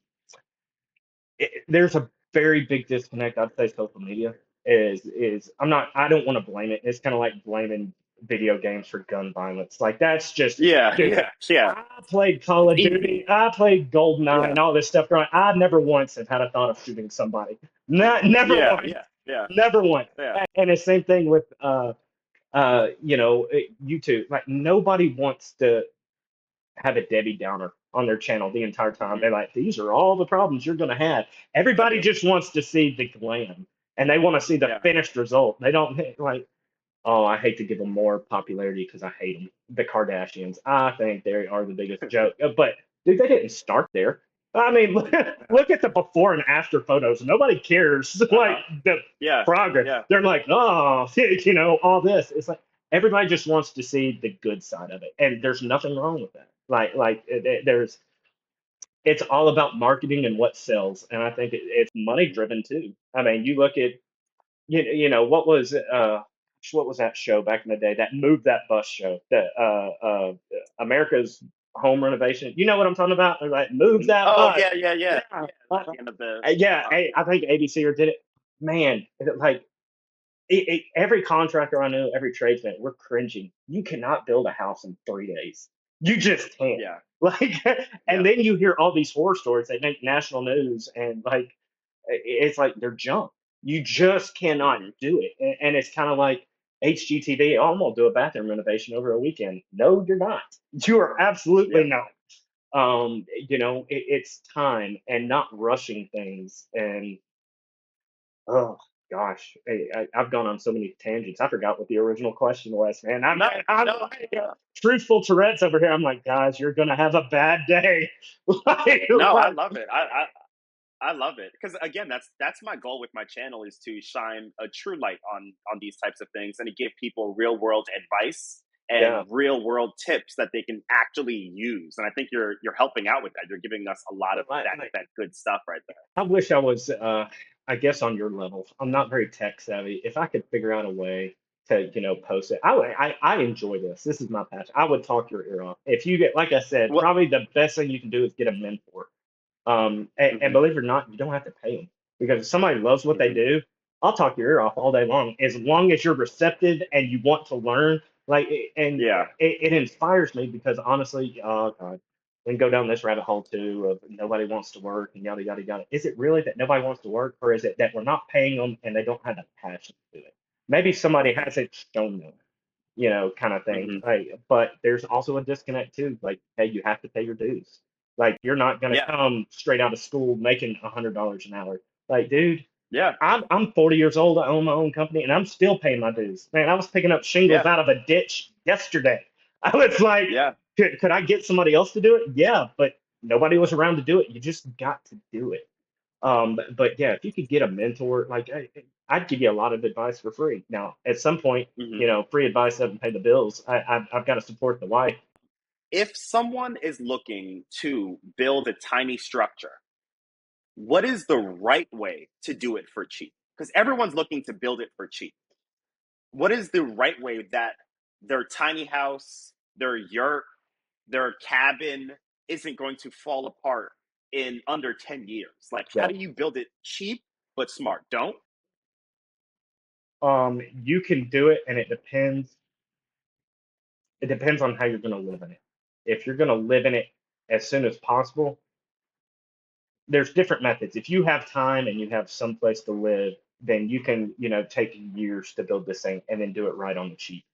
it, there's a very big disconnect. I'd say social media is is I'm not I don't want to blame it. It's kind of like blaming video games for gun violence. Like that's just yeah Dude, yeah yeah I played Call of Duty. I played GoldenEye Yeah. and all this stuff. Growing, I never once have had a thought of shooting somebody. Not, never yeah once. yeah yeah Never once. yeah And the same thing with, uh, uh, you know, uh, YouTube. Like nobody wants to have a Debbie Downer on their channel the entire time. They're like, these are all the problems you're going to have. Everybody just wants to see the glam, and they want to see the Yeah. finished result. They don't like. Oh, I hate to give them more popularity because I hate them. The Kardashians. I think they are the biggest joke. Uh, But dude, they didn't start there. I mean, look, look at the before and after photos. Nobody cares. Like the yeah progress. yeah. They're like, oh, you know, all this. It's like everybody just wants to see the good side of it, and there's nothing wrong with that. Like, like there's, it's all about marketing and what sells, and I think it, it's money driven too. I mean, you look at, you you know, what was uh, what was that show back in the day? That move that bus show, that uh, uh, America's home renovation. You know what I'm talking about? They're like, move that oh bus. yeah yeah yeah Yeah. The end of the Uh, yeah, I, I think ABC or did it. Man, it- like it, it, every contractor I know, every tradesman, we're cringing. You cannot build a house in three days. You just can't. yeah Like, and then you hear all these horror stories that make national news, and like, it's like they're junk. You just cannot Mhm. do it. And, and it's kind of like HGTV. Oh, I'm gonna do a bathroom renovation over a weekend. No, you're not. You are absolutely not. Um, you know, it, it's time and not rushing things. And oh gosh, I, I, I've gone on so many tangents. I forgot what the original question was, man. I'm, no, I'm no, like, truthful Tourette's over here. I'm like, guys, you're gonna have a bad day. Like, no i love it i i I love it because again, that's that's my goal with my channel is to shine a true light on on these types of things and to give people real world advice and Yeah. real world tips that they can actually use. And I think you're you're helping out with that. You're giving us a lot of that that good stuff right there. I wish I was, uh, I guess, on your level. I'm not very tech savvy. If I could figure out a way to, you know, post it, I would. I, I enjoy this. This is my passion. I would talk your ear off. If you get, like I said, Well- probably the best thing you can do is get a mentor. Um, and, and Mhm. believe it or not, you don't have to pay them because if somebody loves what they Mhm. do, I'll talk your ear off all day long. As long as you're receptive and you want to learn, like, and Yeah. it, it inspires me because honestly, oh god, and go down this rabbit hole too of nobody wants to work and yada yada yada. Is it really that nobody wants to work, or is it that we're not paying them and they don't have the passion to do it? Maybe somebody hasn't shown them, you know, kind of thing. Mhm. Like, but there's also a disconnect too. Like, hey, you have to pay your dues. Like, you're not gonna Yeah. come straight out of school making a hundred dollars an hour. Like, dude, Yeah. I'm I'm 40 years old. I own my own company, and I'm still paying my dues. Man, I was picking up shingles Yeah. out of a ditch yesterday. I was like, Yeah. could, could I get somebody else to do it? Yeah, but nobody was around to do it. You just got to do it. Um, but, but yeah, if you could get a mentor, like I, I'd give you a lot of advice for free. Now, at some point, Mhm. you know, free advice doesn't pay the bills. I, I've, I've got to support the wife. If someone is looking to build a tiny structure, what is the right way to do it for cheap? Because everyone's looking to build it for cheap. What is the right way that their tiny house, their yurt, their cabin isn't going to fall apart in under 10 years? Like, how do you build it cheap but smart? Don't? Um, you can do it, and it depends. It depends on how you're going to live in it. If you're going to live in it as soon as possible, there's different methods. If you have time and you have some place to live, then you can, you know, take years to build this thing and then do it right on the cheap.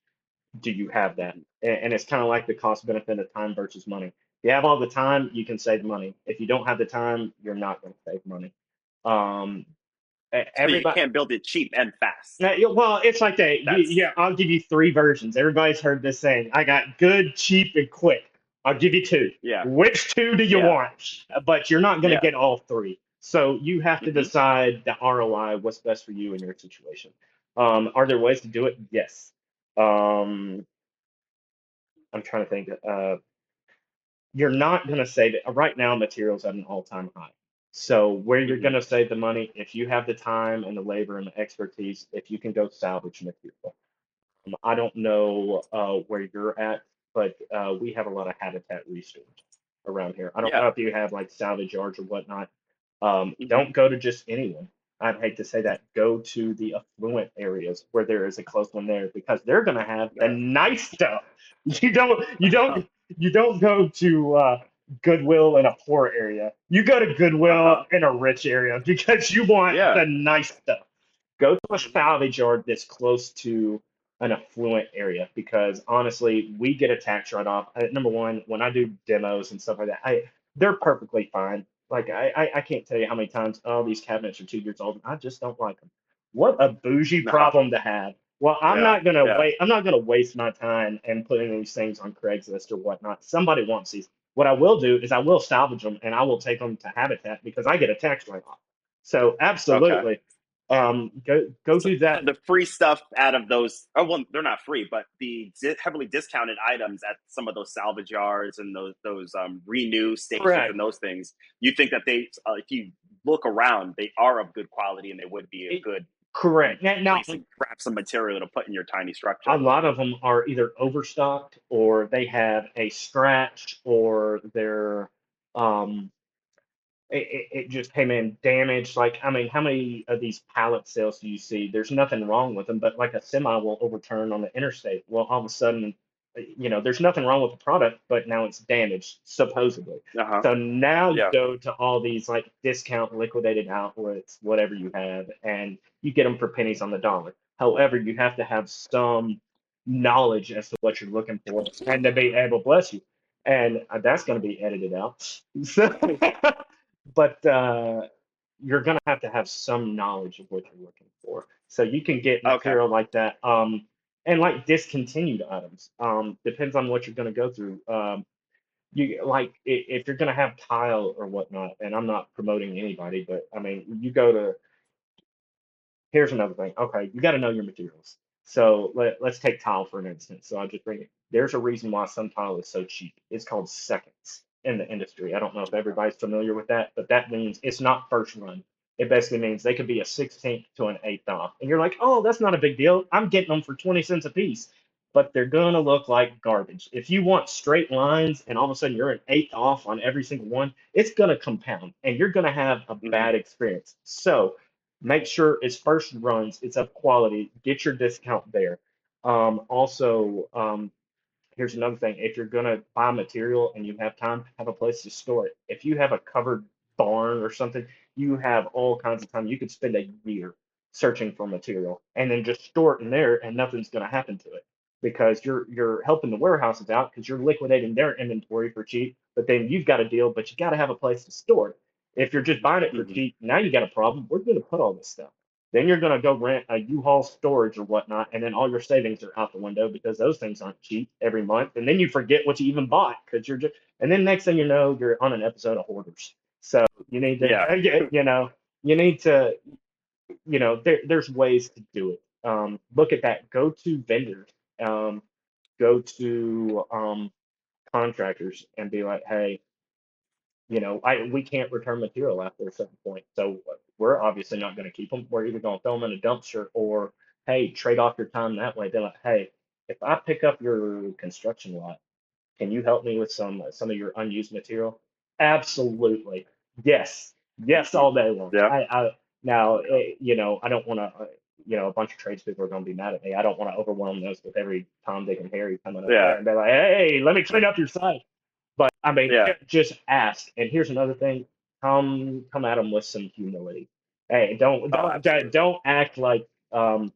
Do you have that? And, and it's kind of like the cost benefit of time versus money. If you have all the time, you can save money. If you don't have the time, you're not going to save money. Um, e- So you can't build it cheap and fast. Well, it's like that. You, yeah, I'll give you three versions. Everybody's heard this saying. I got good, cheap, and quick. I'll give you two. Yeah. Which two do you Yeah. want? But you're not going to Yeah. get all three. So you have to Mhm. decide the ROI, what's best for you in your situation. Um, are there ways to do it? Yes. Um, I'm trying to think. Uh, you're not going to save it. Right now, materials at an all-time high. So where you're Mhm. going to save the money, if you have the time and the labor and the expertise, if you can go salvage material. Um, I don't know uh, where you're at, but uh, we have a lot of Habitat ReStores around here. I don't Yeah. know if you have like salvage yards or whatnot. Um, Mhm. Don't go to just anyone. I'd hate to say that. Go to the affluent areas where there is a close one there because they're going to have the nice stuff. You don't. You don't. You don't go to uh, Goodwill in a poor area. You go to Goodwill Uh-huh. in a rich area because you want Yeah. the nice stuff. Go to a salvage yard that's close to an affluent area because honestly, we get a tax write off. Uh, number one, when I do demos and stuff like that, I they're perfectly fine. Like I, I, I can't tell you how many times oh these cabinets are two years old. I just don't like them. What a bougie No. problem to have. Well, I'm Yeah, not gonna yeah. wait. I'm not gonna waste my time and putting these things on Craigslist or whatnot. Somebody wants these. What I will do is I will salvage them and I will take them to Habitat because I get a tax write off. So absolutely, um, go go do that. the free stuff out of those oh well they're not free but the di- heavily discounted items at some of those salvage yards and those those um, renew stations and those things you think that they uh, if you look around they are of good quality and they would be a good Correct. Now, now grab some material to put in your tiny structure a lot of them are either overstocked or they have a scratch or they're um it, it, it just came in damaged like i mean how many of these pallet sales do you see there's nothing wrong with them but like a semi will overturn on the interstate well all of a sudden you know there's nothing wrong with the product but now it's damaged supposedly uh-huh. so now you go to all these like discount liquidated outlets, whatever you have, and you get them for pennies on the dollar. However, you have to have some knowledge as to what you're looking for and to be able, to bless you, and uh, that's going to be edited out. So, but uh, you're going to have to have some knowledge of what you're looking for. So you can get Okay. material like that. Um, and like discontinued items. Um, depends on what you're going to go through. Um, you like if you're gonna have tile or whatnot, and I'm not promoting anybody, but I mean, you go to. Here's another thing. Okay, you got to know your materials. So let, let's take tile for an instance. So I'll just bring it. There's a reason why some tile is so cheap. It's called seconds in the industry. I don't know if everybody's familiar with that, but that means it's not first run. It basically means they could be a 16th to an eighth off. And you're like, oh, that's not a big deal. I'm getting them for 20 cents a piece but they're going to look like garbage. If you want straight lines and all of a sudden you're an eighth off on every single one, it's going to compound and you're going to have a Mhm. bad experience. So make sure it's first runs, it's of quality, get your discount there. Um, also, um, here's another thing. If you're gonna buy material and you have time, have a place to store it. If you have a covered barn or something, you have all kinds of time. You could spend a year searching for material and then just store it in there and nothing's gonna happen to it because you're you're helping the warehouses out because you're liquidating their inventory for cheap, but then you've got a deal, but you got to have a place to store it. If you're just buying it for Mhm. cheap, now you got a problem. Where's going to put all this stuff? Then you're going to go rent a U-Haul storage or whatnot, and then all your savings are out the window because those things aren't cheap every month. And then you forget what you even bought because you're just, and then next thing you know, you're on an episode of Hoarders. So you need to, Yeah. you know, you need to, you know, there, there's ways to do it. Um, look at that. Go to vendors. Um, go to um, contractors and be like, hey, you know, I we can't return material after a certain point. So we're obviously not going to keep them. We're either going to throw them in a dumpster or, hey, trade off your time that way. They're like, hey, if I pick up your construction lot, can you help me with some some of your unused material? Absolutely. Yes. Yes, all day long. Yeah. I, I now, eh, you know, I don't want to, you know, a bunch of tradespeople are going to be mad at me. I don't want to overwhelm those with every Tom, Dick, and Harry coming up Yeah. there and be like, hey, let me clean up your site. I mean, Yeah. just ask. And here's another thing: come come at them with some humility. Hey, don't Oh, don't absolutely. don't act like um,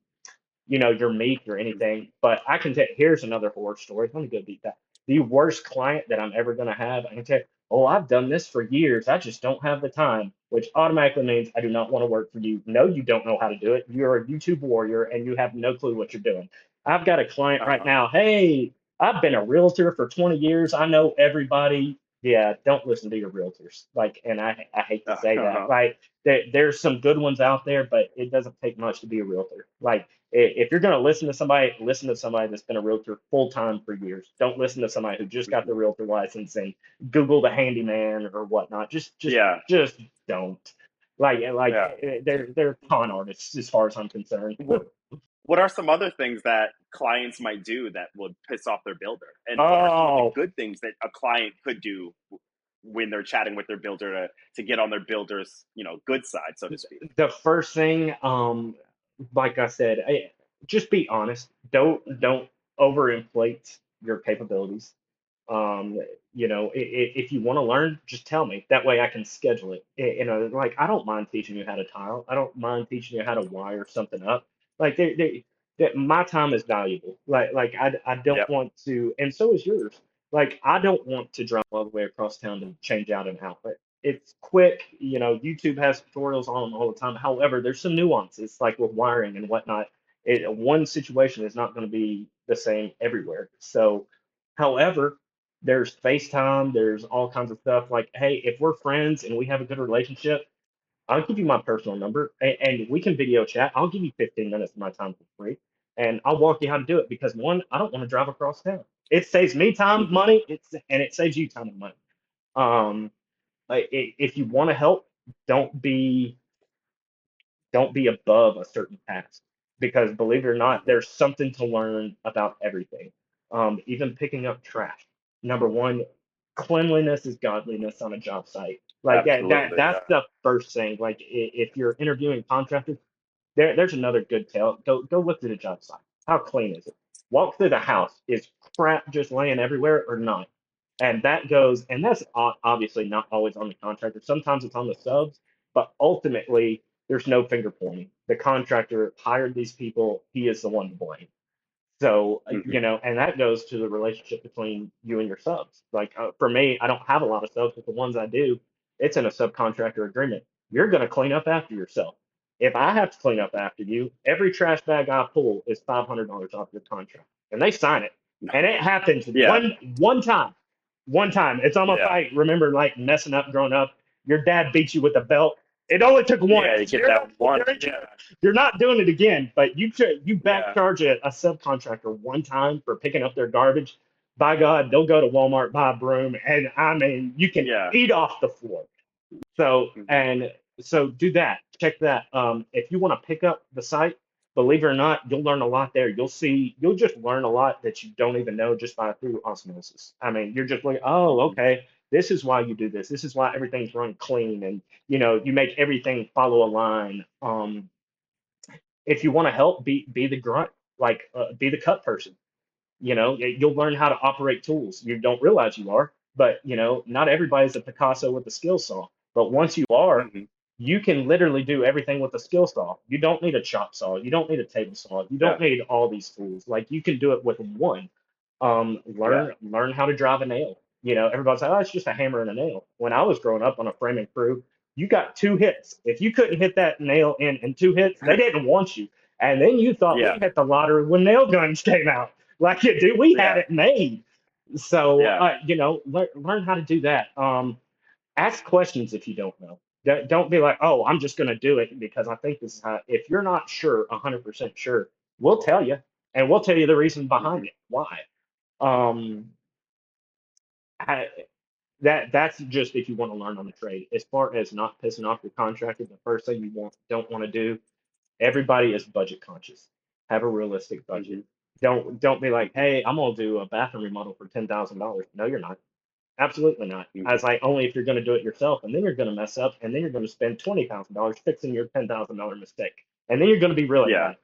you know, you're meek or anything. But I can tell. Here's another horror story. Let me go deep that. The worst client that I'm ever gonna have. I can tell. Oh, I've done this for years. I just don't have the time, which automatically means I do not want to work for you. No, you don't know how to do it. You're a YouTube warrior and you have no clue what you're doing. I've got a client right Uh-huh. now. Hey, I've been a realtor for 20 years. I know everybody. Yeah, don't listen to your realtors. Like, and I I hate to say Uh-huh. that. Like, there, there's some good ones out there, but it doesn't take much to be a realtor. Like, if you're gonna listen to somebody, listen to somebody that's been a realtor full time for years. Don't listen to somebody who just got the realtor license and Google the handyman or whatnot. Just, just, Yeah. just don't. Like, like Yeah. eh, they're they're con artists as far as I'm concerned. What are some other things that clients might do that would piss off their builder? And what are some of Oh. good things that a client could do when they're chatting with their builder to, to get on their builder's, you know, good side, so to speak? the first thing, um, like I said, I, just be honest. Don't don't overinflate your capabilities. Um, you know, i- i- if you want to learn, just tell me. That way I can schedule it. You know, like I don't mind teaching you how to tile. I don't mind teaching you how to wire something up. Like they, they, that my time is valuable. Like like I, I don't Yep. want to, and so is yours. Like I don't want to drive all the way across town to change out an outlet. It's quick, you know. YouTube has tutorials on them all the time. However, there's some nuances, like with wiring and whatnot. It, one situation is not going to be the same everywhere. So, however, there's FaceTime, there's all kinds of stuff. Like, hey, if we're friends and we have a good relationship, I'll give you my personal number and, and we can video chat. I'll give you 15 minutes of my time for free and I'll walk you how to do it because one, I don't want to drive across town. It saves me time, money, it's and it saves you time and money. Um, if you want to help, don't be don't be above a certain task because believe it or not, there's something to learn about everything. Um, even picking up trash. Number one, cleanliness is godliness on a job site. Like that, that that's the first thing. Like if you're interviewing contractors, there there's another good tell. Go go look through the job site. How clean is it? Walk through the house. Is crap just laying everywhere or not? And that goes, and that's obviously not always on the contractor. Sometimes it's on the subs, but ultimately there's no finger pointing. The contractor hired these people. He is the one to blame. So, uh, Mhm. you know, and that goes to the relationship between you and your subs. Like uh, for me, I don't have a lot of subs, but the ones I do, it's in a subcontractor agreement. You're going to clean up after yourself. If I have to clean up after you, every trash bag I pull is $500 off your contract. And they sign it. And it happens Yeah. one one time. One time. It's almost Yeah. like remember like messing up growing up. Your dad beat you with a belt. It only took one. Yeah, you get You're that not- one. you're- Yeah. you're not doing it again, but you you back charge a, a subcontractor one time for picking up their garbage. By God, they'll go to Walmart, buy a broom, and I mean, you can Yeah. eat off the floor. So, Mhm. and so do that. Check that. Um, if you want to pick up the site, believe it or not, you'll learn a lot there. You'll see, you'll just learn a lot that you don't even know just by through osmosis. I mean, you're just like, oh, Mhm. okay, this is why you do this. This is why everything's run clean, and you know, you make everything follow a line. Um, if you want to help, be be the grunt, like uh, be the cut person. You know, you'll learn how to operate tools. You don't realize you are, but you know, not everybody's a Picasso with a skill saw. But once you are, hmm you can literally do everything with a skill saw. You don't need a chop saw. You don't need a table saw. You don't need all these tools. Like you can do it with one. Um, Yeah. learn learn how to drive a nail. You know, everybody's like, oh, it's just a hammer and a nail. When I was growing up on a framing crew, you got two hits. If you couldn't hit that nail in in two hits, they didn't want you. And then you thought Yeah. we hit the lottery when nail guns came out. Like, dude, we had it made. So, Yeah. uh, you know, learn learn how to do that. Um, ask questions if you don't know. Don't don't be like, oh, I'm just going to do it because I think this is how. If you're not sure, 100% sure, we'll tell you, and we'll tell you the reason behind it, why. Um, I, that that's just if you want to learn on the trade. As far as not pissing off your contractor, the first thing you want don't want to do. Everybody is budget conscious. Have a realistic budget. Don't don't be like, hey, I'm gonna do a bathroom remodel for ten thousand dollars. No, you're not. Absolutely not. hmm I was like, only if you're going to do it yourself, and then you're going to mess up, and then you're going to spend twenty thousand dollars fixing your ten thousand dollar mistake, and then you're going to be really Yeah.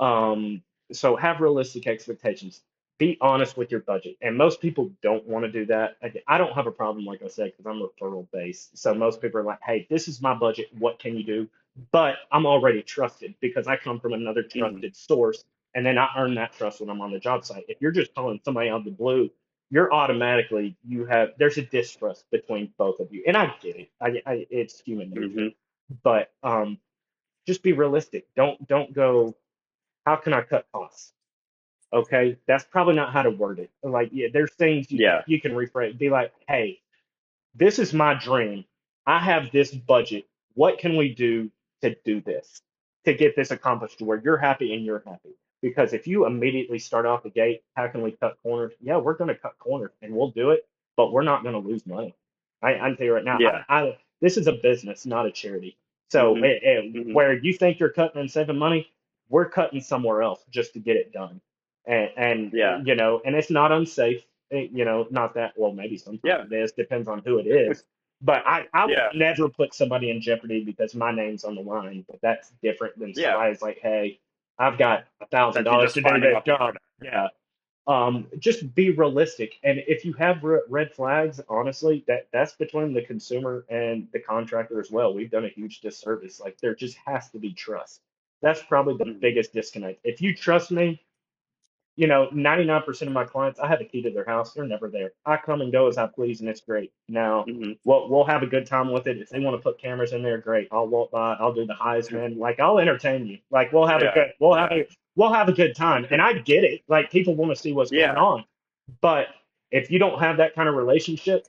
mad. Um, so have realistic expectations. Be honest with your budget, and most people don't want to do that. I, I don't have a problem, like I said, because I'm referral based. So most people are like, "Hey, this is my budget. What can you do?" But I'm already trusted because I come from another hmm trusted source, and then I earn that trust when I'm on the job site. If you're just calling somebody out of the blue you're automatically you have there's a distrust between both of you. And i get it. I, I it's human nature. Hmm but um just be realistic. Don't don't go how can i cut costs? Okay? That's probably not how to word it. Like yeah there's things you, Yeah. you can rephrase. Be like hey this is my dream. I have this budget. What can we do to do this? To get this accomplished to where you're happy and you're happy because if you immediately start off the gate how can we cut corners yeah we're going to cut corners and we'll do it but we're not going to lose money I, I can tell you right now Yeah. I, I, this is a business not a charity so hmm it, it, hmm where you think you're cutting and saving money we're cutting somewhere else just to get it done and, and Yeah. you know and it's not unsafe eh, you know not that well maybe sometimes Yeah. it is depends on who it is but I, I would Yeah. never put somebody in jeopardy because my name's on the line. But that's different than Yeah. somebody's like, hey, I've got a thousand That dollars just to do out job. Yeah. Um, just be realistic. And if you have re- red flags, honestly, that that's between the consumer and the contractor as well. We've done a huge disservice. Like there just has to be trust. That's probably the hmm biggest disconnect. If you trust me, you know, 99% of my clients, I have a key to their house. They're never there. I come and go as I please, and it's great. Now, hmm we'll, we'll have a good time with it. If they want to put cameras in there, great. I'll walk by. I'll do the Heisman. Like I'll entertain you. Like we'll have a Yeah. good. We'll have Yeah. a we'll have a good time. And I get it. Like people want to see what's going Yeah. on. But if you don't have that kind of relationship,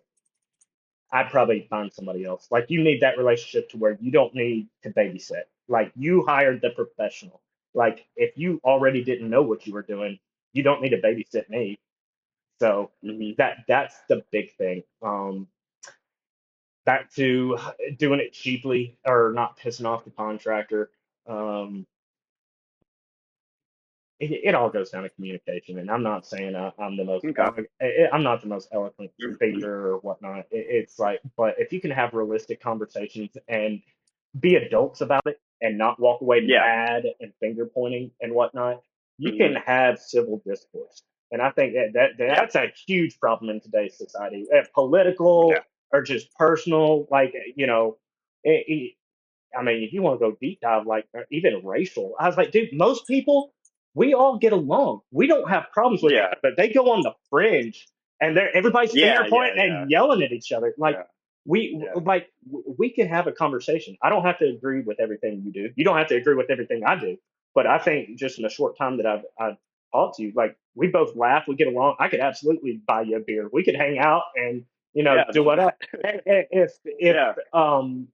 I'd probably find somebody else. Like you need that relationship to where you don't need to babysit. Like you hired the professional. Like if you already didn't know what you were doing, you don't need to babysit me. So hmm that that's the big thing. Um, back to doing it cheaply or not pissing off the contractor. Um, it, it all goes down to communication, and I'm not saying I, I'm the most Okay. elo- I- I'm not the most eloquent Mhm. speaker or whatnot. It, it's like, but if you can have realistic conversations and be adults about it and not walk away Yeah. mad and finger pointing and whatnot, you can have civil discourse. And I think that, that that's a huge problem in today's society. Uh, political Yeah. or just personal, like you know, it, it, I mean, if you want to go deep dive, like uh, even racial, I was like, dude, most people, we all get along. We don't have problems with Yeah. but they go on the fringe and they're everybody's Yeah. finger pointing Yeah. and yelling at each other. Like we, like we can have a conversation. I don't have to agree with everything you do. You don't have to agree with everything I do. But I think just in the short time that I've, I've talked to you, like we both laugh, we get along. I could absolutely buy you a beer. We could hang out and you know Yeah. do whatever. If if Yeah. um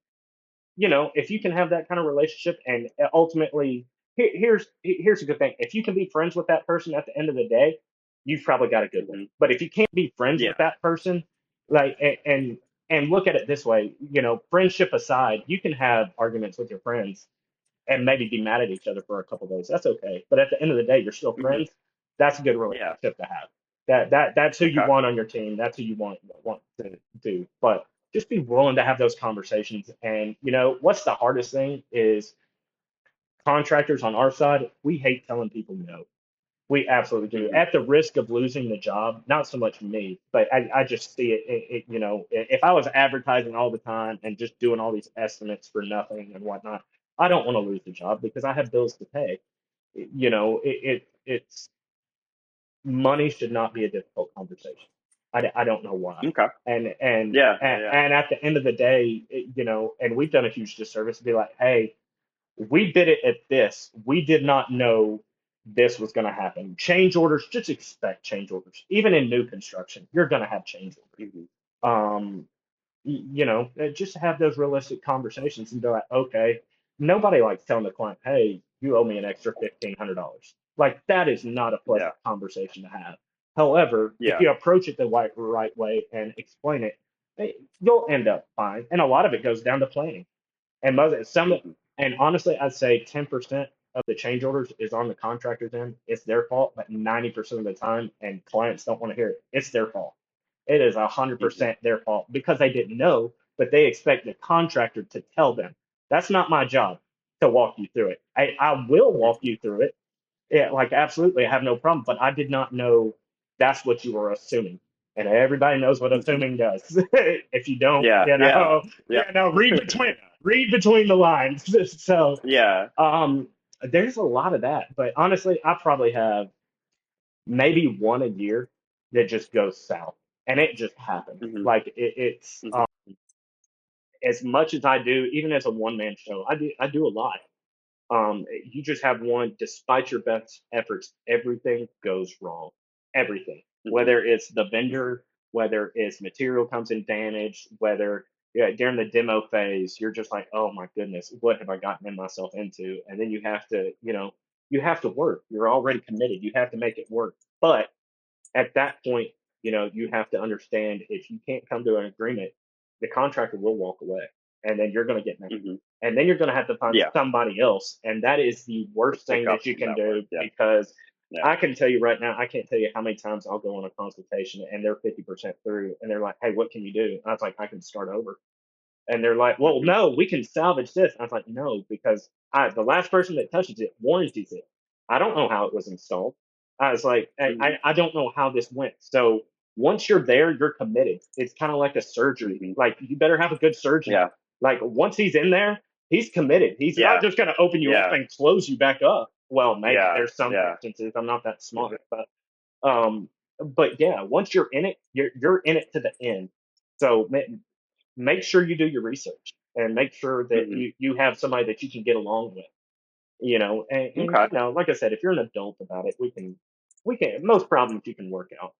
you know, if you can have that kind of relationship and uh, ultimately, here, here's here's a good thing. If you can be friends with that person at the end of the day, you've probably got a good one. But if you can't be friends Yeah. with that person, like and, and and look at it this way, you know, friendship aside, you can have arguments with your friends and maybe be mad at each other for a couple days. That's okay. But at the end of the day, you're still Mhm. friends. That's a good Yeah. relationship to have. That that that's who you Okay. want on your team. That's who you want want to do. But just be willing to have those conversations. And you know what's the hardest thing is contractors on our side. We hate telling people no. We absolutely do. hmm At the risk of losing the job, not so much me, but I, I just see it, it, it. You know, if I was advertising all the time and just doing all these estimates for nothing and whatnot, I don't want to lose the job because I have bills to pay. You know, it, it it's money should not be a difficult conversation. I, d- I don't know why. Okay. And and Yeah. and, Yeah. and at the end of the day, it- you know, and we've done a huge disservice to be like, hey, we did it at this. We did not know this was going to happen. Change orders, just expect change orders. Even in new construction, you're going to have change orders. hmm Um, y- you know, uh, just have those realistic conversations and be like, okay, nobody likes telling the client, hey, you owe me an extra fifteen hundred dollars. Like that is not a Yeah. pleasant conversation to have. However, if you approach it the right right way and explain it, eh, you'll end up fine. And a lot of it goes down to planning. And most some hmm and honestly, I'd say ten percent of the change orders is on the contractor's end. It's their fault, but ninety percent of the time, and clients don't want to hear it, it's their fault. It is a hundred hmm percent their fault because they didn't know, but they expect the contractor to tell them. That's not my job to walk you through it. I, I will walk you through it. Yeah, like absolutely, I have no problem. But I did not know that's what you were assuming. And everybody knows what assuming does. if you don't, Yeah. you Yeah. know, Yeah. you know, read between read between the lines. So Yeah. um there's a lot of that. But honestly, I probably have maybe one a year that just goes south. And it just happened. hmm Like it, it's hmm um, as much as I do, even as a one man show, I do I do a lot. Um, you just have one, despite your best efforts, everything goes wrong. Everything. hmm Whether it's the vendor, whether it's material comes in damaged, whether yeah, during the demo phase, you're just like, oh my goodness, what have I gotten in myself into? And then you have to, you know, you have to work. You're already committed. You have to make it work. But at that point, you know, you have to understand if you can't come to an agreement, the contractor will walk away and then you're going to get mad. hmm And then you're going to have to find Yeah. somebody else. And that is the worst thing that you can that do. Yeah. because Yeah. I can tell you right now, I can't tell you how many times I'll go on a consultation and they're 50% through and they're like, hey, what can you do? And I was like, I can start over. And they're like, well, hmm no, we can salvage this. I was like, no, because I, the last person that touches it warranties it. I don't know how it was installed. I was like, I, hmm I I don't know how this went. So once you're there, you're committed. It's kind of like a surgery. Like you better have a good surgeon. Yeah. Like once he's in there, he's committed. He's not Yeah. just going to open you up and close you back up. Well, maybe Yeah. there's some Yeah. instances. I'm not that smart, but um, but yeah, once you're in it, you're you're in it to the end. So make sure you do your research and make sure that hmm you you have somebody that you can get along with. You know, and, and Okay. you know, like I said, if you're an adult about it, we can we can most problems you can work out.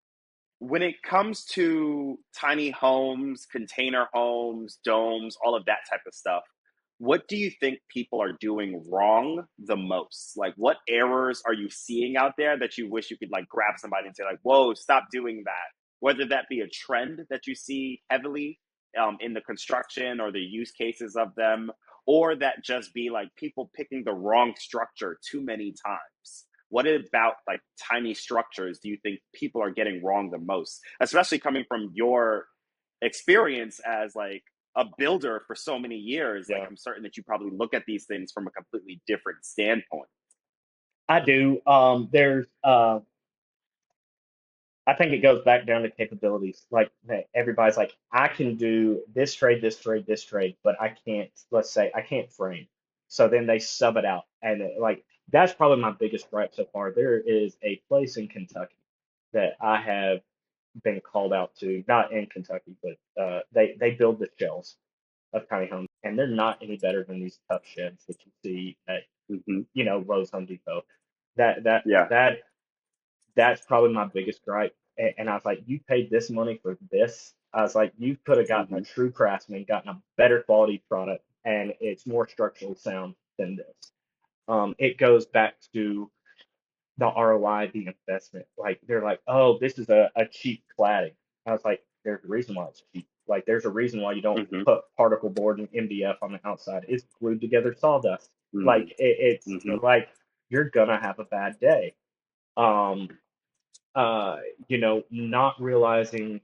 When it comes to tiny homes, container homes, domes, all of that type of stuff, what do you think people are doing wrong the most? Like, what errors are you seeing out there that you wish you could like grab somebody and say like, "Whoa, stop doing that"? Whether that be a trend that you see heavily um, in the construction or the use cases of them, or that just be like people picking the wrong structure too many times. What about like tiny structures do you think people are getting wrong the most? Especially coming from your experience as like a builder for so many years, like I'm certain that you probably look at these things from a completely different standpoint. I do. Um, there's uh, I think it goes back down to capabilities. Like everybody's like, I can do this trade, this trade, this trade, but I can't. Let's say I can't frame. So then they sub it out, and it, like that's probably my biggest gripe so far. There is a place in Kentucky that I have been called out to, not in Kentucky, but uh, they they build the shells of tiny homes, and they're not any better than these Tuff Sheds that you see at hmm you know Lowe's, Home Depot. That that Yeah. that that's probably my biggest gripe. And, and I was like, you paid this money for this. I was like, you could have gotten a hmm true craftsman, gotten a better quality product, and it's more structural sound than this. Um, it goes back to the ROI, the investment. Like they're like, oh, this is a, a cheap cladding. I was like, there's a reason why it's cheap. Like there's a reason why you don't hmm put particle board and MDF on the outside. It's glued together sawdust. hmm Like it, it's hmm like you're gonna have a bad day. Um, uh, you know, not realizing,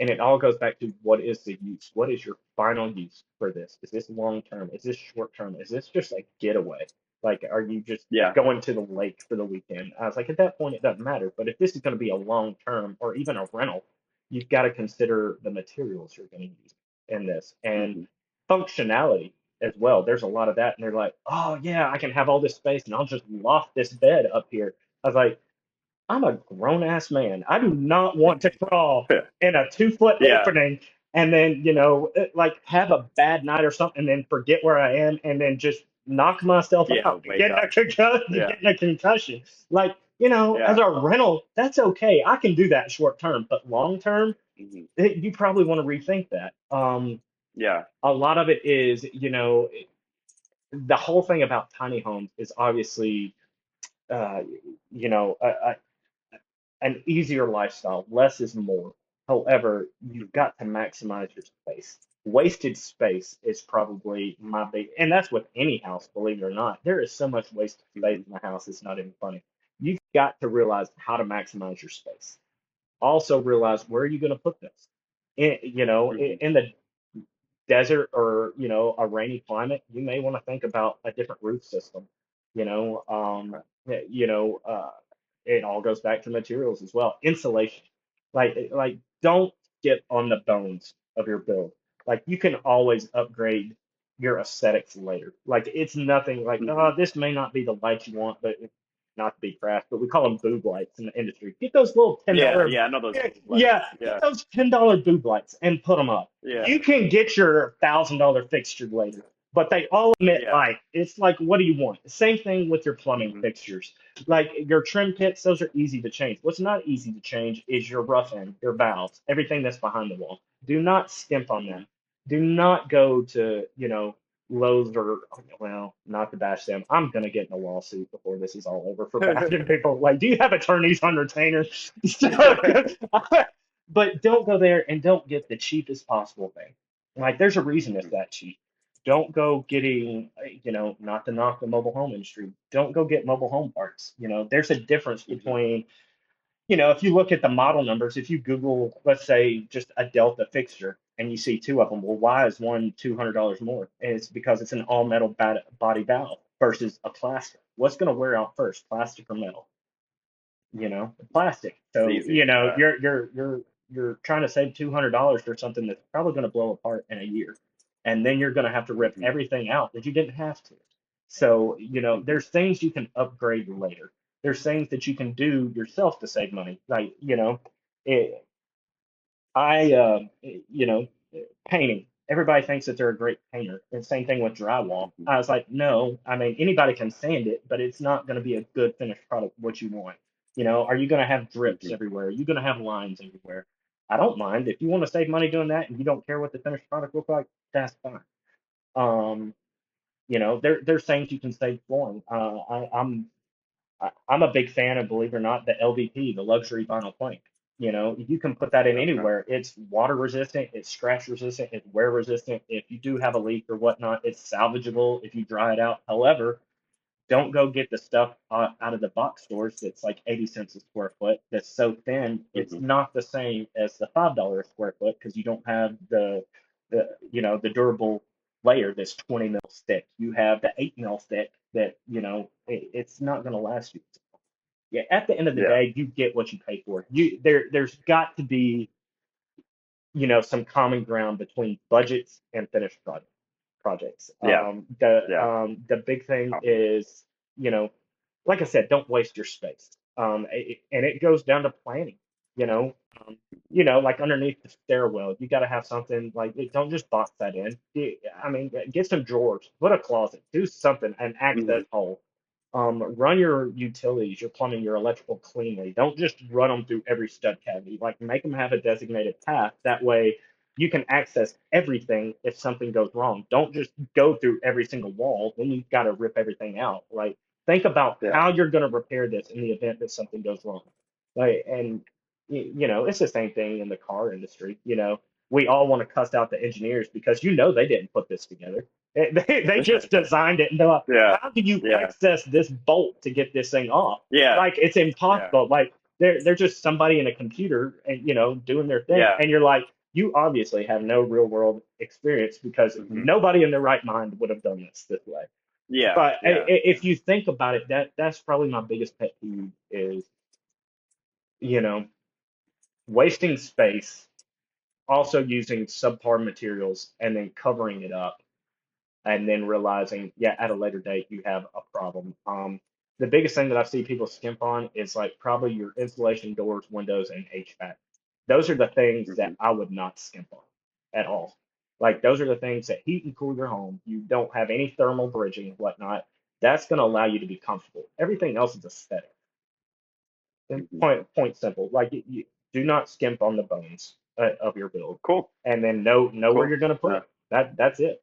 and it all goes back to what is the use? What is your final use for this? Is this long term? Is this short term? Is this just a getaway? Like, are you just Yeah. going to the lake for the weekend? I was like, at that point, it doesn't matter. But if this is going to be a long term or even a rental, you've got to consider the materials you're going to use in this and Mhm. functionality as well. There's a lot of that. And they're like, oh, yeah, I can have all this space and I'll just loft this bed up here. I was like, I'm a grown ass man. I do not want to crawl in a two foot Yeah. opening and then, you know, eh, like have a bad night or something and then forget where I am and then just knock myself Yeah, out, wake getting a, concussion, Yeah. getting a concussion. Like, you know, Yeah. as a rental, that's okay. I can do that short term, but long term, eh, you probably want to rethink that. Um, Yeah. a lot of it is, you know, the whole thing about tiny homes is obviously, uh, you know, a, a, an easier lifestyle. Less is more. However, you've got to maximize your space. Wasted space is probably my big, and that's with any house, believe it or not. There is so much wasted space in the house, it's not even funny. You've got to realize how to maximize your space. Also, realize where are you going to put this? In, you know, in, Mhm. in the desert or you know a rainy climate, you may want to think about a different roof system. You know, um, eh, you know, uh, it all goes back to materials as well. Insulation, like like don't skip on the bones of your build. Like you can always upgrade your aesthetics later. Like it's nothing like Mhm. oh this may not be the light you want, but not to be crass, but we call them boob lights in the industry. Get those little ten Yeah. Yeah. I know those. yeah, yeah, Yeah. get those ten dollar boob lights and put them up. Yeah. You can get your thousand dollar fixture later, but they all emit Yeah. light. It's like, what do you want? Same thing with your plumbing Mhm. fixtures. Like your trim kits, those are easy to change. What's not easy to change is your rough-in, your valves, everything that's behind the wall. Do not skimp on that. Do not go to, you know, Lowe's or well, not to bash them. I'm gonna get in a lawsuit before this is all over for bashing people. Like, do you have attorneys on retainer? but don't go there and don't get the cheapest possible thing. Like, there's a reason it's that cheap. Don't go getting, you know, not to knock the mobile home industry. Don't go get mobile home parts. You know, there's a difference Mhm. between, you know, if you look at the model numbers, if you Google, let's say, just a Delta fixture and you see two of them, well, why is one $200 more? And it's because it's an all metal bat- body valve versus a plastic. What's going to wear out first, plastic or metal? You know, plastic. So, you know, yeah. you're, you're, you're, you're trying to save $200 for something that's probably going to blow apart in a year. And then you're going to have to rip Mhm. everything out that you didn't have to. So, you know, there's things you can upgrade later. There's things that you can do yourself to save money. Like, you know, it, I, uh, you know, painting. Everybody thinks that they're a great painter. And same thing with drywall. Mhm. I was like, no, I mean, anybody can sand it, but it's not going to be a good finished product, what you want. You know, are you going to have drips Mhm. everywhere? Are you going to have lines everywhere? I don't mind. If you want to save money doing that and you don't care what the finished product looks like, that's fine. Um, you know, there there's things you can save flooring. Uh, I, I'm I, I'm a big fan of, believe it or not, the LVP, the luxury vinyl plank. You know, you can put that in anywhere. It's water resistant, it's scratch resistant, it's wear resistant. If you do have a leak or whatnot, it's salvageable if you dry it out. However, don't go get the stuff uh, out of the box stores that's like 80 cents a square foot that's so thin it's Mhm. not the same as the five dollar a square foot because you don't have the the you know the durable layer that's 20 mil thick you have the 8 mil thick that you know it, it's not going to last you yeah at the end of the Yeah. day you get what you pay for you there there's got to be you know some common ground between budgets and finished project projects Yeah. um the Yeah. um the big thing Oh. is you know like i said don't waste your space um it, and it goes down to planning you know um, you know like underneath the stairwell you got to have something like it- don't just box that in i mean get some drawers put a closet do something an access Mhm. hole um, run your utilities, your plumbing, your electrical cleanly. Don't just run them through every stud cavity. Like make them have a designated path. That way you can access everything if something goes wrong. Don't just go through every single wall. Then you've got to rip everything out. Like think about Yeah. how you're going to repair this in the event that something goes wrong. Like and you know it's the same thing in the car industry. You know we all want to cuss out the engineers because you know they didn't put this together. They, they, just designed it and they're like, Yeah. how do you Yeah. access this bolt to get this thing off? Yeah. Like it's impossible. Like they're they're just somebody in a computer and you know doing their thing, Yeah. and you're like, you obviously have no real world experience because Mhm. nobody in their right mind would have done this this way. Yeah, But yeah. if you think about it, that that's probably my biggest pet peeve is, you know, wasting space, also using subpar materials, and then covering it up, and then realizing, yeah, at a later date you have a problem. Um, the biggest thing that I see people skimp on is like probably your insulation, doors, windows, and HVAC. Those are the things that I would not skimp on at all. Like those are the things that heat and cool your home. You don't have any thermal bridging and whatnot. That's going to allow you to be comfortable. Everything else is aesthetic. And Mhm. point point simple. Like you, you do not skimp on the bones uh, of your build, Cool. and then know know where you're going to put Yeah. it. That that's it.